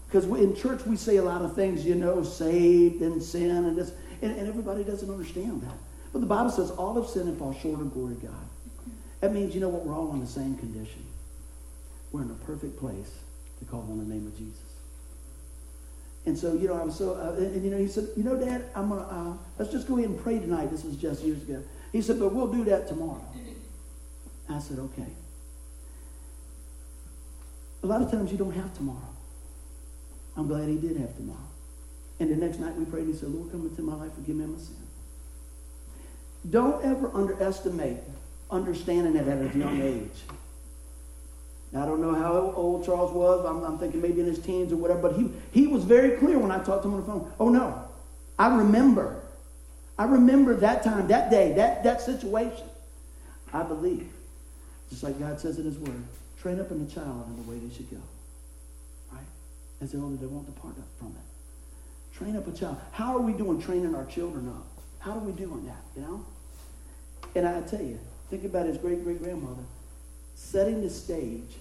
Because in church we say a lot of things, you know, saved and sin and this, and, and everybody doesn't understand that. But the Bible says all of sin and fall short of glory of God. That means, you know what, we're all in the same condition we're in a perfect place to call on the name of Jesus. And so, you know, I was so, uh, and, and, you know, he said, you know, Dad, I'm gonna uh, let's just go ahead and pray tonight. This was just years ago. He said, but we'll do that tomorrow. I said, okay. A lot of times you don't have tomorrow. I'm glad he did have tomorrow. And the next night we prayed, and he said, Lord, come into my life, forgive me my sin. Don't ever underestimate understanding at a young age. I don't know how old Charles was. I'm, I'm, thinking maybe in his teens or whatever. But he, he was very clear when I talked to him on the phone. Oh, no. I remember. I remember that time, that day, that, that situation. I believe. Just like God says in his word. Train up in the child in the way they should go. As the older they won't depart from it. Train up a child. How are we doing training our children up? How are we doing that? You know? And I tell you, think about his great great grandmother setting the stage,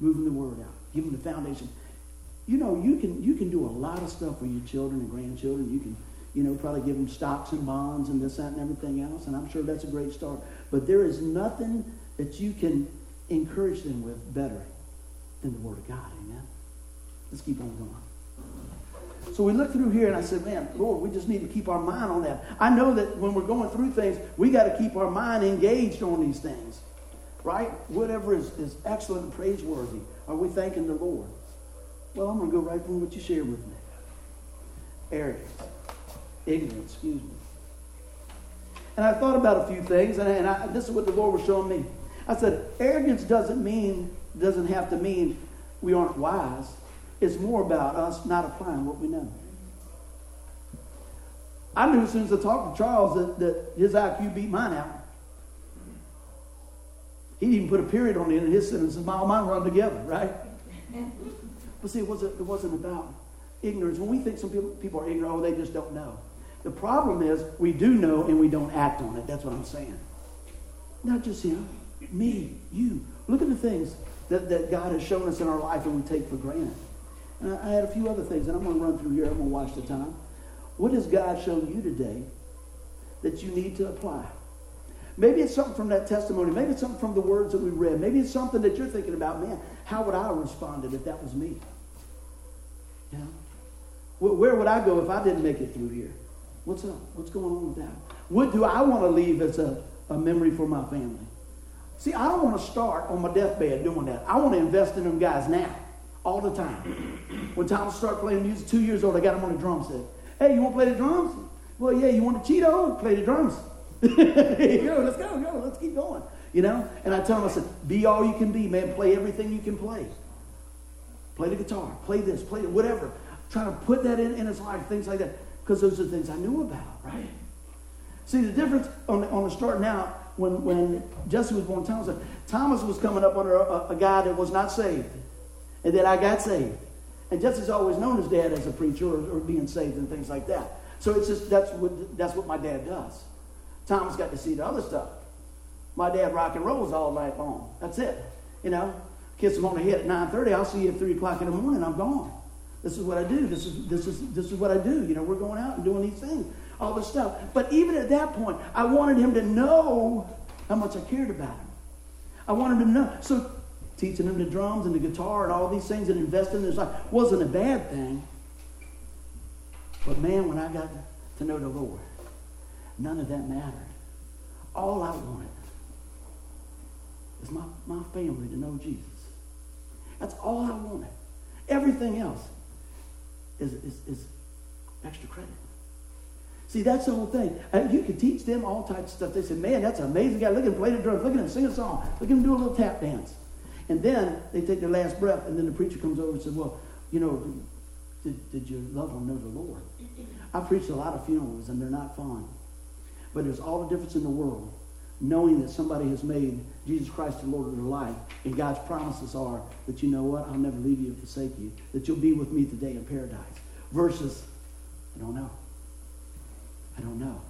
moving the word out, giving the foundation. You know, you can you can do a lot of stuff for your children and grandchildren. You can, you know, probably give them stocks and bonds and this, that, and everything else. And I'm sure that's a great start. But there is nothing that you can encourage them with better than the Word of God. Amen. Let's keep on going. So we looked through here and I said, man, Lord, we just need to keep our mind on that. I know that when we're going through things, we got to keep our mind engaged on these things right? Whatever is, is excellent and praiseworthy. Are we thanking the Lord? Well, I'm going to go right from what you shared with me. Arrogance. Ignorance, excuse me. And I thought about a few things, and, and I, this is what the Lord was showing me. I said, arrogance doesn't mean, doesn't have to mean we aren't wise. It's more about us not applying what we know. I knew as soon as I talked to Charles that, that his IQ beat mine out. He didn't even put a period on the end of his sentence, and my mine run together, right? But see, it wasn't, it wasn't about ignorance. When we think some people, people are ignorant, oh, they just don't know. The problem is we do know and we don't act on it. That's what I'm saying. Not just him, me, you. Look at the things that, that God has shown us in our life and we take for granted. And I, had a few other things, and I'm going to run through here. I'm going to watch the time. What has God shown you today that you need to apply? Maybe it's something from that testimony. Maybe it's something from the words that we read. Maybe it's something that you're thinking about, man, how would I have responded if that was me? You know? Where would I go if I didn't make it through here? What's up? What's going on with that? What do I want to leave as a, a memory for my family? See, I don't want to start on my deathbed doing that. I want to invest in them guys now, all the time. When Thomas started playing music, two years old, I got him on the drum set. Hey, you want to play the drums? Well, yeah, you want the Cheeto? Play the drums. go, let's go, go, let's keep going. You know? And I tell him, I said, be all you can be, man. Play everything you can play. Play the guitar, play this, play it, whatever. Try to put that in, in his life, things like that. Because those are the things I knew about, right? See, the difference on the, on the starting out, when, when Jesse was born, Thomas, Thomas was coming up under a, a guy that was not saved. And then I got saved. And Jesse's always known his dad as a preacher or, or being saved and things like that. So it's just, that's what, that's what my dad does. Thomas got to see the other stuff. My dad rock and rolls all night long. That's it. You know, kiss him on the head at 9.30. I'll see you at 3 o'clock in the morning. I'm gone. This is what I do. This is, this is, this is what I do. You know, we're going out and doing these things, all this stuff. But even at that point, I wanted him to know how much I cared about him. I wanted him to know. So teaching him the drums and the guitar and all these things and investing in his life wasn't a bad thing. But man, when I got to know the Lord, none of that mattered. All I wanted is my, my family to know Jesus. That's all I wanted. Everything else is, is, is extra credit. See, that's the whole thing. Uh, you can teach them all types of stuff. They say, man, that's an amazing guy. Look at him play the drums. Look at him sing a song. Look at him do a little tap dance. And then they take their last breath, and then the preacher comes over and says, well, you know, did, did your loved one know the Lord? I preached a lot of funerals, and they're not fun. But there's all the difference in the world knowing that somebody has made Jesus Christ the Lord of their life, and God's promises are that you know what, I'll never leave you and forsake you, that you'll be with me today in paradise. Versus, I don't know. I don't know.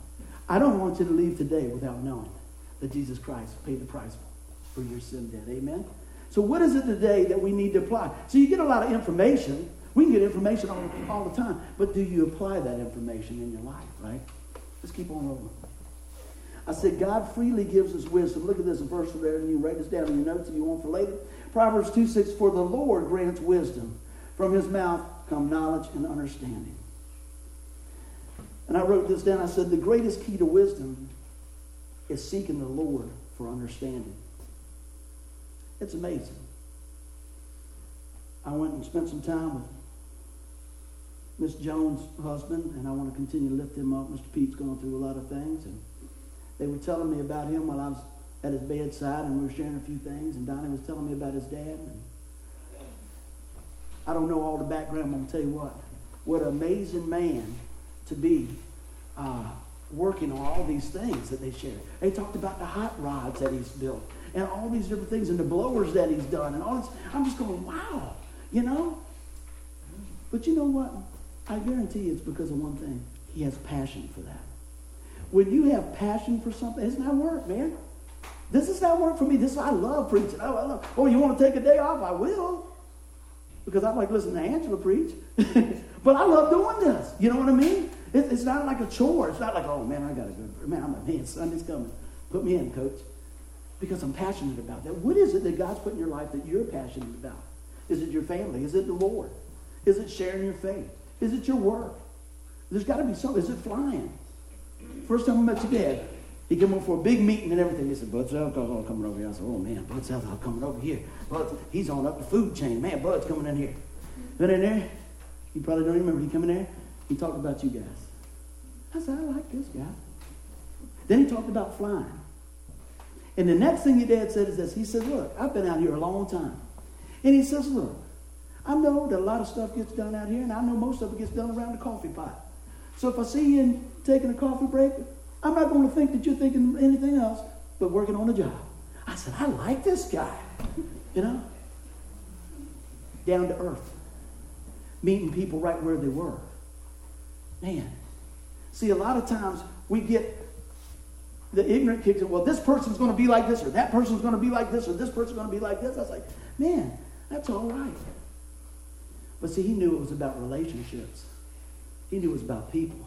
I don't want you to leave today without knowing that Jesus Christ paid the price for your sin debt. Amen? So what is it today that we need to apply? So you get a lot of information. We can get information all, all the time. But do you apply that information in your life, right? Let's keep on rolling. I said, God freely gives us wisdom. Look at this verse there, and you write this down in your notes if you want for later. Proverbs 2 6 For the Lord grants wisdom. From his mouth come knowledge and understanding. And I wrote this down. I said, The greatest key to wisdom is seeking the Lord for understanding. It's amazing. I went and spent some time with Miss Jones' husband, and I want to continue to lift him up. Mr. Pete's going through a lot of things, and they were telling me about him while I was at his bedside, and we were sharing a few things, and Donnie was telling me about his dad. I don't know all the background, I'm going to tell you what. What an amazing man to be uh, working on all these things that they shared. They talked about the hot rods that he's built, and all these different things, and the blowers that he's done, and all this. I'm just going, wow, you know? But you know what? I guarantee it's because of one thing. He has passion for that. When you have passion for something, it's not work, man. This is not work for me. This I love preaching. Oh, I love. Oh, you want to take a day off? I will, because I like listening to Angela preach. but I love doing this. You know what I mean? It, it's not like a chore. It's not like, oh man, I got to go. Man, I'm a man. Sunday's coming. Put me in, coach, because I'm passionate about that. What is it that God's put in your life that you're passionate about? Is it your family? Is it the Lord? Is it sharing your faith? Is it your work? There's got to be something. Is it flying? First time I met your dad, he came over for a big meeting and everything. He said, Bud's alcohol coming over here. I said, oh, man, Bud's alcohol coming over here. Bud, he's on up the food chain. Man, Bud's coming in here. Went in there. You probably don't remember. He come in there. He talked about you guys. I said, I like this guy. Then he talked about flying. And the next thing your dad said is this. He said, look, I've been out here a long time. And he says, look, I know that a lot of stuff gets done out here, and I know most of it gets done around the coffee pot. So if I see you taking a coffee break, I'm not going to think that you're thinking anything else but working on the job. I said, I like this guy. You know? Down to earth. Meeting people right where they were. Man. See, a lot of times we get the ignorant kicks in. Well, this person's going to be like this, or that person's going to be like this, or this person's going to be like this. I was like, man, that's all right. But see, he knew it was about relationships. He knew it was about people.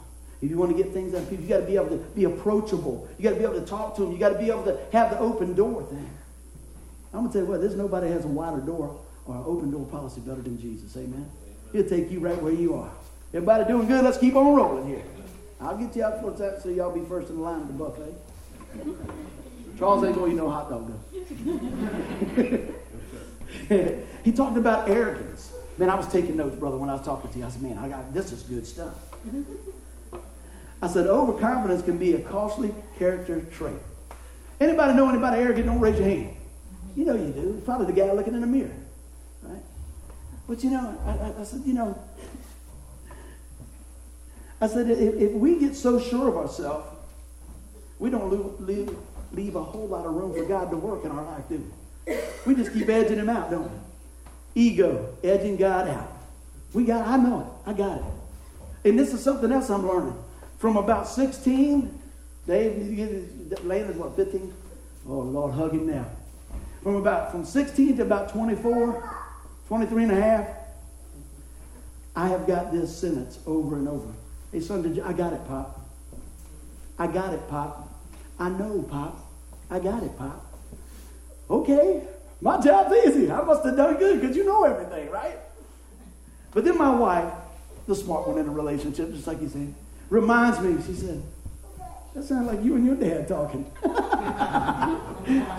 If you want to get things out of people, you got to be able to be approachable. You got to be able to talk to them. You got to be able to have the open door thing. I'm to tell you what, there's nobody has a wider door or an open door policy better than Jesus. Amen. He'll take you right where you are. Everybody doing good? Let's keep on rolling here. I'll get you out for that so y'all be first in line at the buffet. Charles ain't going to eat no hot dog though. he talked about arrogance. Man, I was taking notes, brother, when I was talking to you. I said, man, I got this is good stuff. I said, overconfidence can be a costly character trait. Anybody know anybody arrogant? Don't raise your hand. You know you do. Probably the guy looking in the mirror, right? But you know, I, I, I said, you know, I said, if, if, we get so sure of ourselves, we don't leave, leave a whole lot of room for God to work in our life, do we? We just keep edging him out, don't we? Ego, edging God out. We got, I know it. I got it. And this is something else I'm learning. From about 16, Dave, Landon's what, 15? Oh, Lord, hug him now. From about, from 16 to about 24, 23 and a half, I have got this sentence over and over. Hey, son, did you, I got it, Pop. I got it, Pop. I know, Pop. I got it, Pop. Okay, my job's easy. I must have done good because you know everything, right? But then my wife, the smart one in a relationship, just like you said, reminds me, she said, that sounds like you and your dad talking.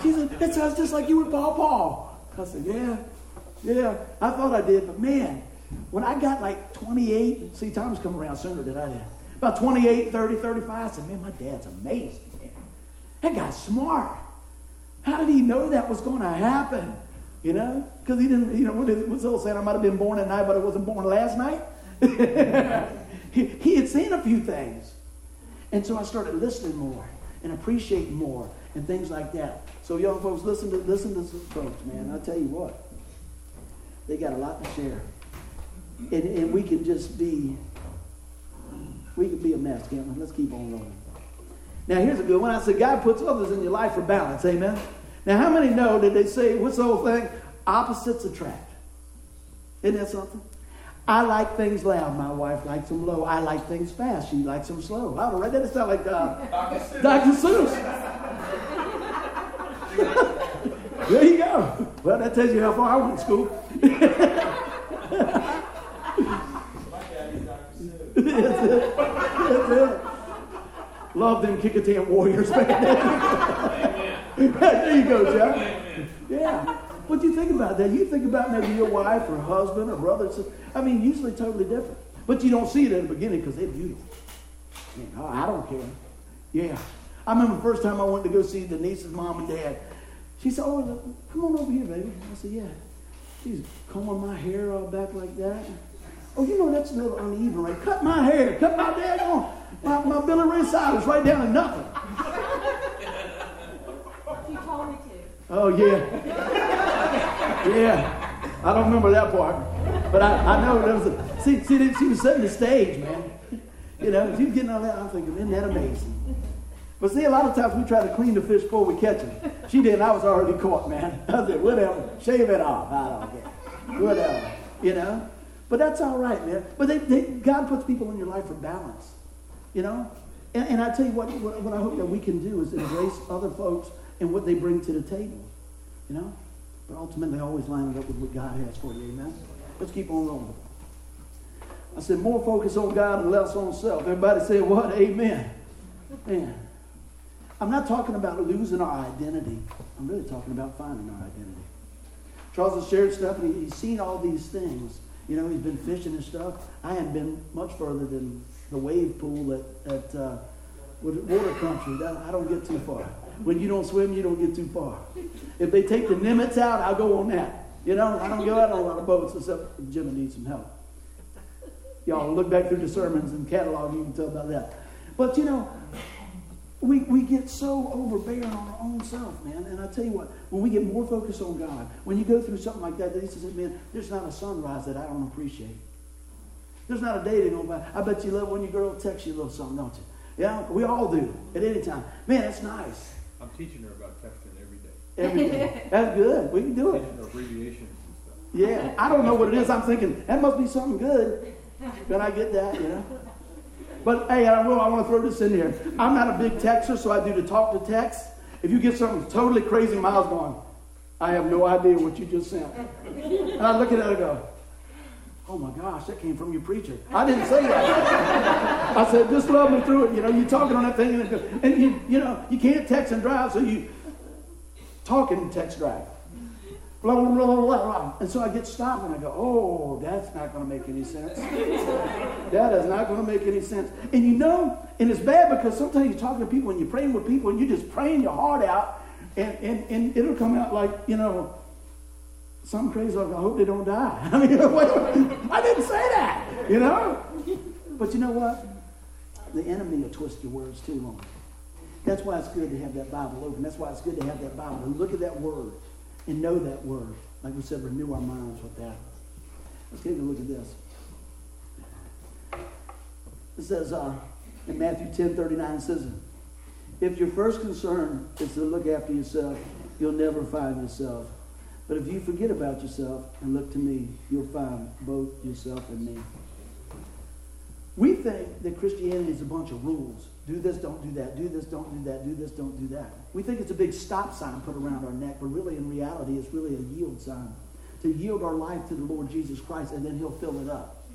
she said, that sounds just like you and Paul Paul. I said, yeah, yeah, I thought I did, but man, when I got like 28, see, time's come around sooner than I did. About 28, 30, 35, I said, man, my dad's amazing. That guy's smart. How did he know that was going to happen? You know? Because he didn't, you know, what's the old saying? I might have been born at night, but I wasn't born last night. he, he had seen a few things. And so I started listening more and appreciating more and things like that. So young folks, listen to listen to some folks, man. I tell you what, they got a lot to share, and, and we can just be we can be a mess, can't we? Let's keep on rolling. Now, here's a good one. I said, God puts others in your life for balance. Amen. Now, how many know that they say, what's the whole thing? Opposites attract. Isn't that something? I like things loud. My wife likes them low. I like things fast. She likes them slow. I don't know. That sound like uh, Dr. Seuss. there you go. Well, that tells you how far I went to school. That's it. That's it. Love them Kecoughtan Warriors, man. there you go, Jeff. Yeah. What do you think about that? You think about maybe your wife or husband or brother. I mean, usually totally different. But you don't see it in the beginning because they're beautiful. I don't care. Yeah. I remember the first time I went to go see the niece's mom and dad. She said, Oh, come on over here, baby. I said, Yeah. She's combing my hair all back like that. Oh, you know that's a little uneven, right? Cut my hair, cut my dad on. My, my Billy Ray Cyrus right down to nothing. You told me to. Oh, yeah. Yeah. I don't remember that part. But I, I know there was a, see, see, she was setting the stage, man. You know, she was getting all that. I'm thinking, isn't that amazing? But see, a lot of times we try to clean the fish before we catch him. She didn't. I was already caught, man. I said, whatever, shave it off. I don't care. Whatever, you know? But that's all right, man. But they, they, God puts people in your life for balance, you know? And, and I tell you what, what, what I hope that we can do is embrace other folks and what they bring to the table, you know? But ultimately, always line it up with what God has for you, amen? Let's keep on rolling. I said, more focus on God and less on self. Everybody say what? Amen. Man. I'm not talking about losing our identity. I'm really talking about finding our identity. Charles has shared stuff and he's seen all these things. You know, he's been fishing and stuff. I haven't been much further than the wave pool at, at uh, water country. I don't get too far. When you don't swim, you don't get too far. If they take the Nimitz out, I'll go on that. You know, I don't go out on a lot of boats except Jimmy needs some help. Y'all look back through the sermons and catalog, you can tell about that. But you know, we, we get so overbearing on our own self, man. And I tell you what, when we get more focused on God, when you go through something like that, he says, man, there's not a sunrise that I don't appreciate. There's not a day that go by. I bet you love when your girl texts you a little something, don't you? Yeah, we all do at any time. Man, that's nice. I'm teaching her about texting every day. Every day. that's good. We can do it. Abbreviations and stuff. Yeah, I don't know what it is. I'm thinking that must be something good. Can I get that? You know. But hey, I will. I want to throw this in here. I'm not a big texter, so I do the talk to text. If you get something totally crazy, Miles going, I have no idea what you just sent. And I look at it and go, Oh my gosh, that came from your preacher. I didn't say that. I said, just love me through it. You know, you're talking on that thing, and, and you, you know, you can't text and drive, so you talk and text drive. Blah, blah, blah, blah, blah. And so I get stopped and I go, oh, that's not going to make any sense. that is not going to make any sense. And you know, and it's bad because sometimes you're talking to people and you're praying with people and you're just praying your heart out, and, and, and it'll come out like, you know, some crazy like, I hope they don't die. I mean, I didn't say that, you know? But you know what? The enemy will twist your words too long. That's why it's good to have that Bible open. That's why it's good to have that Bible and look at that word and know that word. Like we said, renew our minds with that. Let's take a look at this. It says uh, in Matthew 10 39, it says, If your first concern is to look after yourself, you'll never find yourself. But if you forget about yourself and look to me, you'll find both yourself and me. We think that Christianity is a bunch of rules. Do this, don't do that. Do this, don't do that. Do this, don't do that. We think it's a big stop sign put around our neck, but really, in reality, it's really a yield sign. To yield our life to the Lord Jesus Christ, and then He'll fill it up.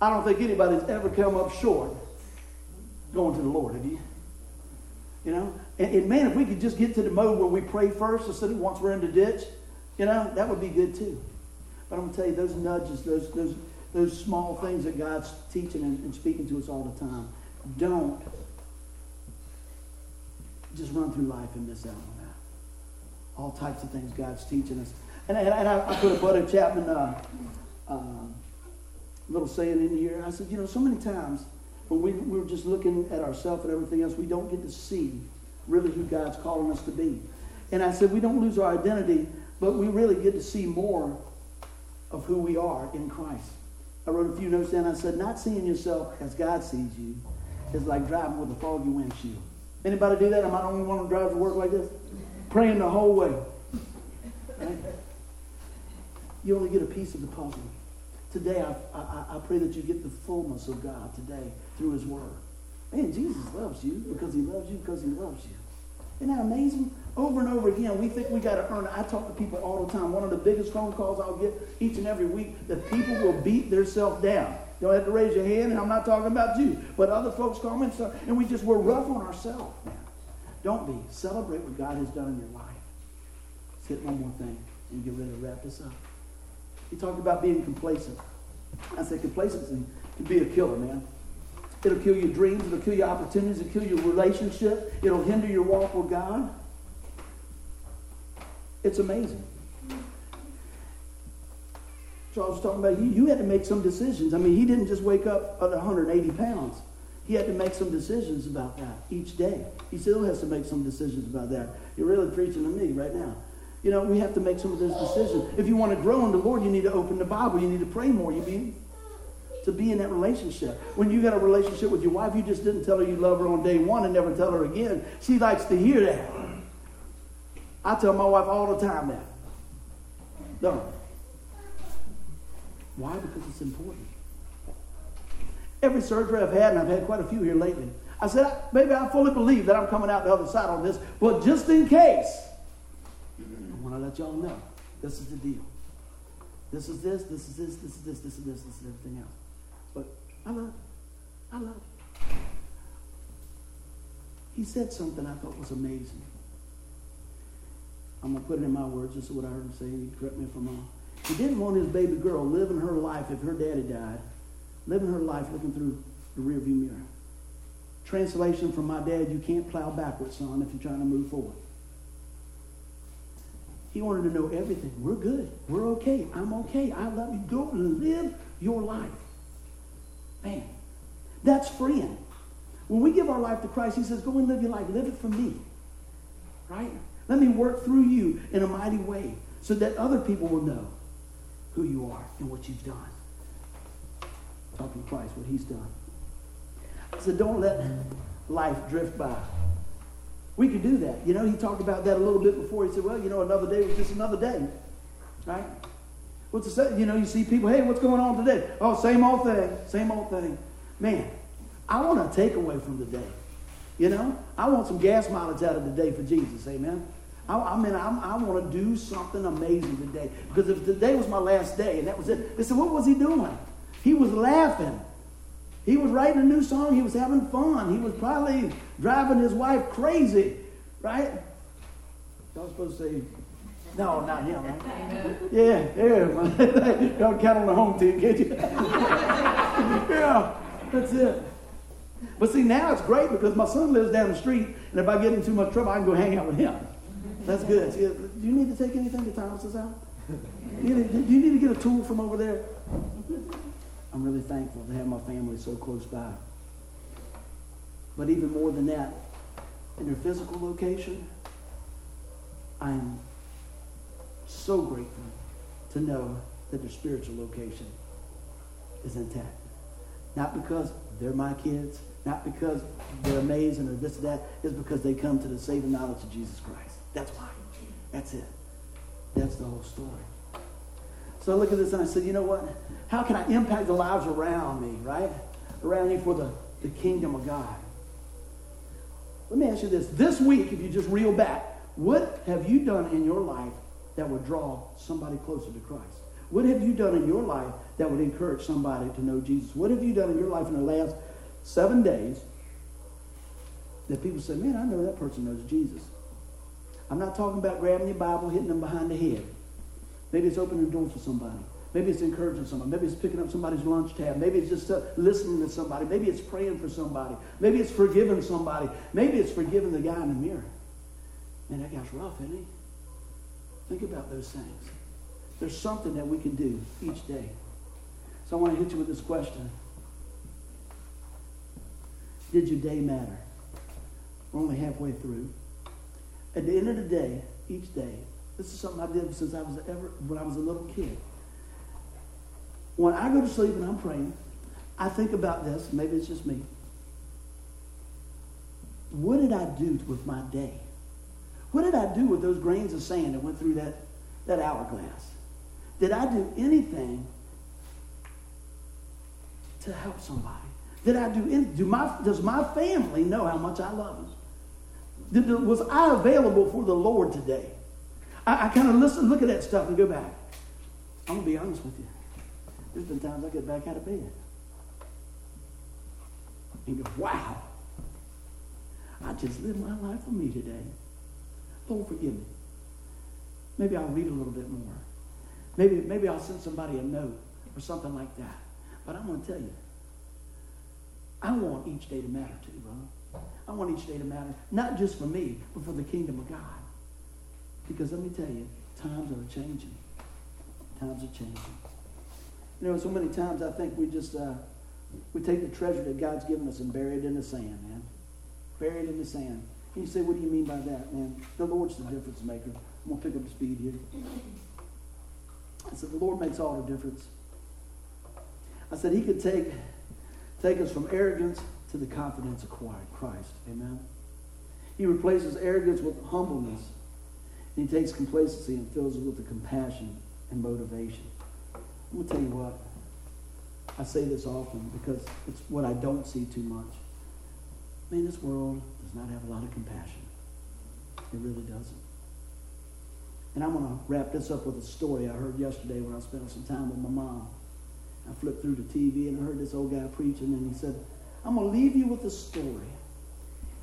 I don't think anybody's ever come up short going to the Lord, have you? You know? And, and man, if we could just get to the mode where we pray first instead of once we're in the ditch, you know, that would be good too. But I'm going to tell you, those nudges, those, those, those small things that God's teaching and, and speaking to us all the time, don't just run through life and miss out on that. All types of things God's teaching us. And, and, and I, put a Buddy Chapman uh, uh, little saying in here. I said, you know, so many times when we, we're just looking at ourselves and everything else, we don't get to see really who God's calling us to be. And I said, we don't lose our identity but we really get to see more of who we are in Christ. I wrote a few notes down. I said, not seeing yourself as God sees you is like driving with a foggy windshield. Anybody do that? I the only one who drives to work like this? Praying the whole way. Right? You only get a piece of the puzzle. Today, I, I, I pray that you get the fullness of God today through His Word. Man, Jesus loves you because He loves you because He loves you. Isn't that amazing? Over and over again, we think we got to earn it. I talk to people all the time. One of the biggest phone calls I'll get each and every week that people will beat themselves down. You don't have to raise your hand, and I'm not talking about you. But other folks call me, and, and we just, we're rough on ourselves, man. Don't be. Celebrate what God has done in your life. Let's hit one more thing and get ready to wrap this up. He talked about being complacent. I said complacency can be a killer, man. It'll kill your dreams. It'll kill your opportunities. It'll kill your relationship. It'll hinder your walk with God. It's amazing. I was talking about you. You had to make some decisions. I mean, he didn't just wake up at 180 pounds. He had to make some decisions about that each day. He still has to make some decisions about that. You're really preaching to me right now. You know, we have to make some of those decisions. If you want to grow in the Lord, you need to open the Bible. You need to pray more. You need to be in that relationship. When you got a relationship with your wife, you just didn't tell her you love her on day one and never tell her again. She likes to hear that. I tell my wife all the time that. No. Why? Because it's important. Every surgery I've had, and I've had quite a few here lately, I said, maybe I fully believe that I'm coming out the other side on this, but just in case, I want to let y'all know this is the deal. This is this, this is this, this is this, this is this, this is everything else. But I love I love He said something I thought was amazing. I'm going to put it in my words. This is what I heard him say. He correct me if I'm wrong. He didn't want his baby girl living her life if her daddy died, living her life looking through the rearview mirror. Translation from my dad, you can't plow backwards, son, if you're trying to move forward. He wanted to know everything. We're good. We're okay. I'm okay. I love you. Go live your life. Man, that's freeing. When we give our life to Christ, he says, go and live your life. Live it for me. Right? Let me work through you in a mighty way so that other people will know who you are and what you've done. Talking to Christ, what he's done. Said, don't let life drift by. We can do that. You know, he talked about that a little bit before. He said, well, you know, another day was just another day. Right? What's the say? You know, you see people, hey, what's going on today? Oh, same old thing, same old thing. Man, I want to take away from the day. You know, I want some gas mileage out of the day for Jesus. Amen. I, I mean, I, I want to do something amazing today. Because if today was my last day and that was it, they said, what was he doing? He was laughing. He was writing a new song. He was having fun. He was probably driving his wife crazy, right? Y'all supposed to say, no, not him, right? Yeah, yeah. Don't count on the home team, can you? yeah, that's it. But see, now it's great because my son lives down the street, and if I get in too much trouble, I can go hang out with him. That's good. Do you need to take anything to Thomas's house? Do you, need, do you need to get a tool from over there? I'm really thankful to have my family so close by. But even more than that, in their physical location, I'm so grateful to know that their spiritual location is intact. Not because they're my kids, not because they're amazing or this or that, it's because they come to the saving knowledge of Jesus Christ. That's why. That's it. That's the whole story. So I look at this and I said, you know what? How can I impact the lives around me, right? Around me for the, the kingdom of God. Let me ask you this. This week, if you just reel back, what have you done in your life that would draw somebody closer to Christ? What have you done in your life that would encourage somebody to know Jesus? What have you done in your life in the last seven days that people say, man, I know that person knows Jesus? I'm not talking about grabbing your Bible, hitting them behind the head. Maybe it's opening the door for somebody. Maybe it's encouraging somebody. Maybe it's picking up somebody's lunch tab. Maybe it's just uh, listening to somebody. Maybe it's praying for somebody. Maybe it's forgiving somebody. Maybe it's forgiving the guy in the mirror. Man, that guy's rough, isn't he? Think about those things. There's something that we can do each day. So I want to hit you with this question. Did your day matter? We're only halfway through. At the end of the day, each day, this is something I did since I was ever when I was a little kid. When I go to sleep and I'm praying, I think about this. Maybe it's just me. What did I do with my day? What did I do with those grains of sand that went through that, that hourglass? Did I do anything to help somebody? Did I do any, do my, does my family know how much I love them? Was I available for the Lord today? I, I kind of listen, look at that stuff and go back. I'm to be honest with you. There's been times I get back out of bed and go, wow, I just lived my life for me today. Lord, forgive me. Maybe I'll read a little bit more. Maybe, maybe I'll send somebody a note or something like that. But I'm to tell you, I want each day to matter too, brother. I want each day to matter, not just for me, but for the kingdom of God. Because let me tell you, times are changing. Times are changing. You know, so many times I think we just uh, we take the treasure that God's given us and bury it in the sand, man. Bury it in the sand. And you say, what do you mean by that, man? The Lord's the difference maker. I'm gonna pick up speed here. I said, the Lord makes all the difference. I said, He could take take us from arrogance to the confidence acquired Christ. Amen. He replaces arrogance with humbleness. And he takes complacency and fills it with the compassion and motivation. I'm going to tell you what. I say this often because it's what I don't see too much. Man, this world does not have a lot of compassion. It really doesn't. And I'm going to wrap this up with a story I heard yesterday when I spent some time with my mom. I flipped through the TV and I heard this old guy preaching, and he said, I'm going to leave you with a story.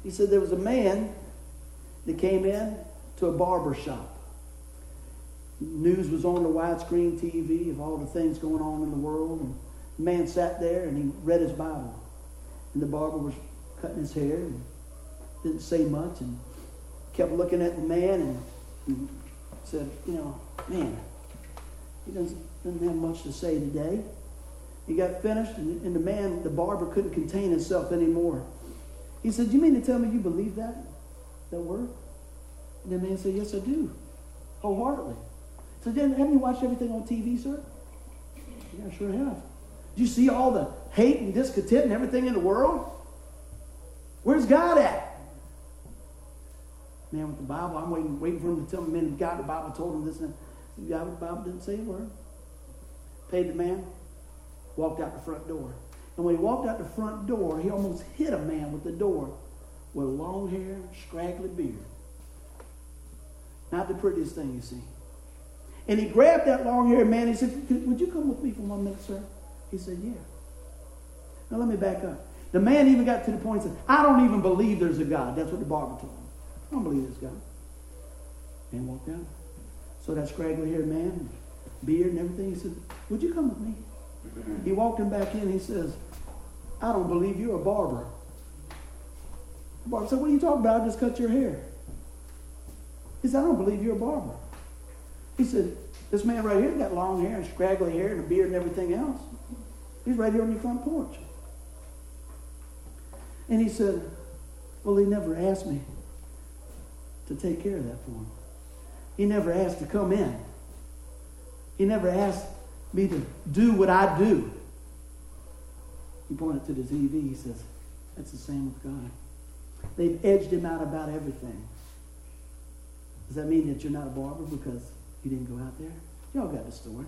He said there was a man that came in to a barber shop. News was on the widescreen TV of all the things going on in the world. And the man sat there and he read his Bible. And the barber was cutting his hair and didn't say much and kept looking at the man and, and said, you know, man, he doesn't, doesn't have much to say today. He got finished, and, the man, the barber, couldn't contain himself anymore. He said, You mean to tell me you believe that? That word? And the man said, Yes, I do. Wholeheartedly. So then, haven't you watched everything on TV, sir? Yeah, I sure have. Do you see all the hate and discontent and everything in the world? Where's God at? Man with the Bible, I'm waiting, waiting for him to tell me, man, God, the Bible told him this and God, the Bible didn't say a word. Paid the man, walked out the front door. And when he walked out the front door, he almost hit a man with the door with long hair, scraggly beard. Not the prettiest thing you see. And he grabbed that long haired man. He said, Would you come with me for one minute, sir? He said, Yeah. Now let me back up. The man even got to the point and said, I don't even believe there's a God. That's what the barber told him. I don't believe there's God. Man walked out. So that scraggly haired man, beard and everything, he said, Would you come with me? Mm-hmm. He walked him back in. He says, I don't believe you're a barber. Barber said, What are you talking about? I just cut your hair. He said, I don't believe you're a barber. He said, This man right here got long hair and scraggly hair and a beard and everything else. He's right here on your front porch. And he said, Well, he never asked me to take care of that for him. He never asked to come in. He never asked me to do what I do. He pointed to the TV. He says, That's the same with God. They've edged him out about everything. Does that mean that you're not a barber because you didn't go out there? Y'all got the story.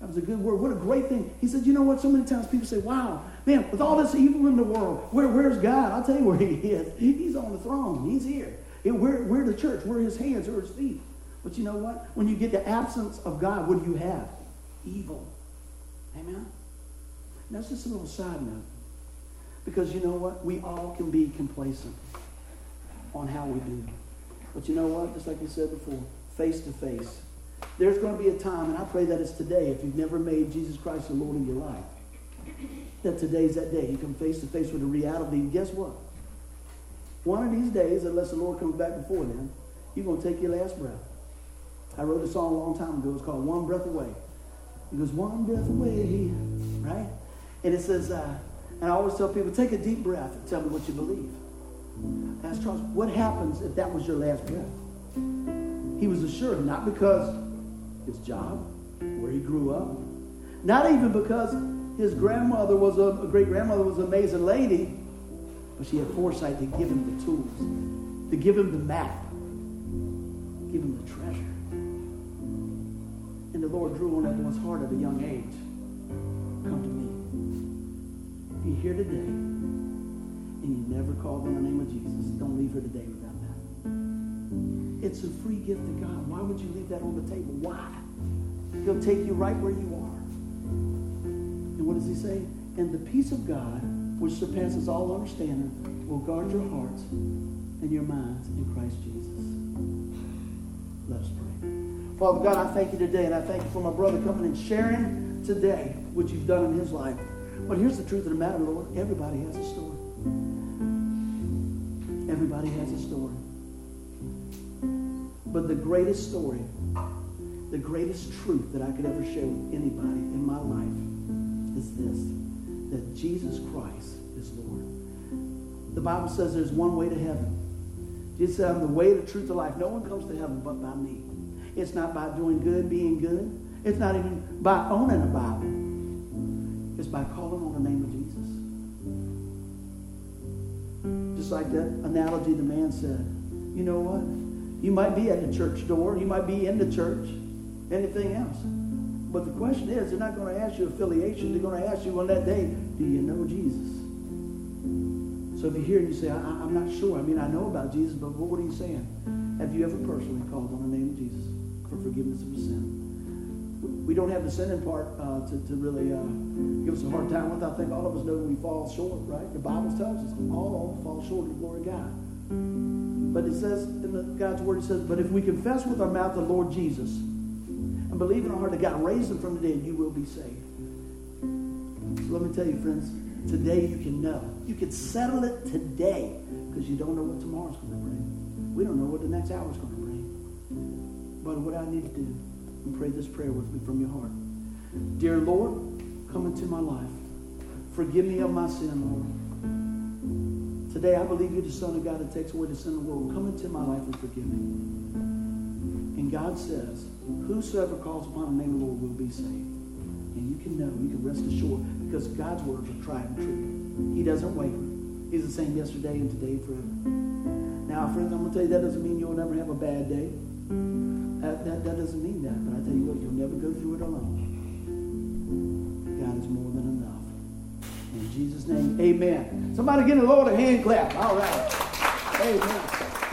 That was a good word. What a great thing. He said, you know what? So many times people say, wow, man, with all this evil in the world, where, where's God? I'll tell you where he is. He's on the throne. He's here. We're, we're the church. We're his hands. We're his feet. But you know what? When you get the absence of God, what do you have? Evil. Amen? That's just a little side note. Because you know what? We all can be complacent on how we do. But you know what? Just like we said before, face to face. There's going to be a time, and I pray that it's today, if you've never made Jesus Christ the Lord of your life, that today's that day. You come face to face with the reality. And guess what? One of these days, unless the Lord comes back before then, you're going to take your last breath. I wrote a song a long time ago. It's called One Breath Away. It goes, One breath away, right? And it says, uh, and I always tell people, take a deep breath and tell me what you believe. Ask Charles, what happens if that was your last breath? He was assured, not because his job, where he grew up, not even because his grandmother was a, a great grandmother was an amazing lady, but she had foresight to give him the tools, to give him the map, give him the treasure. And the Lord drew on that one's heart at a young age. Come to me. If you're here today and you never called on the name of Jesus, don't leave here today without that. It's a free gift to God. Why would you leave that on the table? Why? He'll take you right where you are. And what does he say? And the peace of God, which surpasses all understanding, will guard your hearts and your minds in Christ Jesus. Let us pray. Father God, I thank you today, and I thank you for my brother coming and sharing today what you've done in his life. But here's the truth of the matter, Lord. Everybody has a story. Everybody has a story. But the greatest story, the greatest truth that I could ever share with anybody in my life is this that Jesus Christ is Lord. The Bible says there's one way to heaven. Jesus said, I'm the way, the truth, the life. No one comes to heaven but by me. It's not by doing good, being good. It's not even by owning a Bible. It's by calling on the name of Jesus. Just like that analogy the man said. You know what? You might be at the church door. You might be in the church. Anything else. But the question is, they're not going to ask you affiliation. They're going to ask you on that day, do you know Jesus? So if you're here and you say, I, am not sure. I mean, I know about Jesus, but what are you saying? Have you ever personally called on the name of Jesus forgiveness of sin? We don't have the sinning part uh, to, to really uh, give us a hard time with. I think all of us know we fall short, right? The Bible tells us all fall short of the glory of God. But it says in the, God's word, it says, but if we confess with our mouth the Lord Jesus and believe in our heart that God raised him from the dead, you will be saved. So let me tell you, friends, today you can know. You can settle it today because you don't know what tomorrow's going to bring. We don't know what the next hour's going to bring. But what I need to do, and pray this prayer with me from your heart. Dear Lord, come into my life. Forgive me of my sin, Lord. Today, I believe you're the Son of God that takes away the sin of the world. Come into my life and forgive me. And God says, Whosoever calls upon the name of the Lord will be saved. And you can know, you can rest assured, because God's words are tried and true. He doesn't waver. He's the same yesterday and today and forever. Now, friends, I'm going to tell you that doesn't mean you'll never have a bad day. That, that, that doesn't mean that. But I tell you what, you'll never go through it alone. God is more than enough. In Jesus' name, amen. Somebody give the Lord a hand clap. All right. Amen.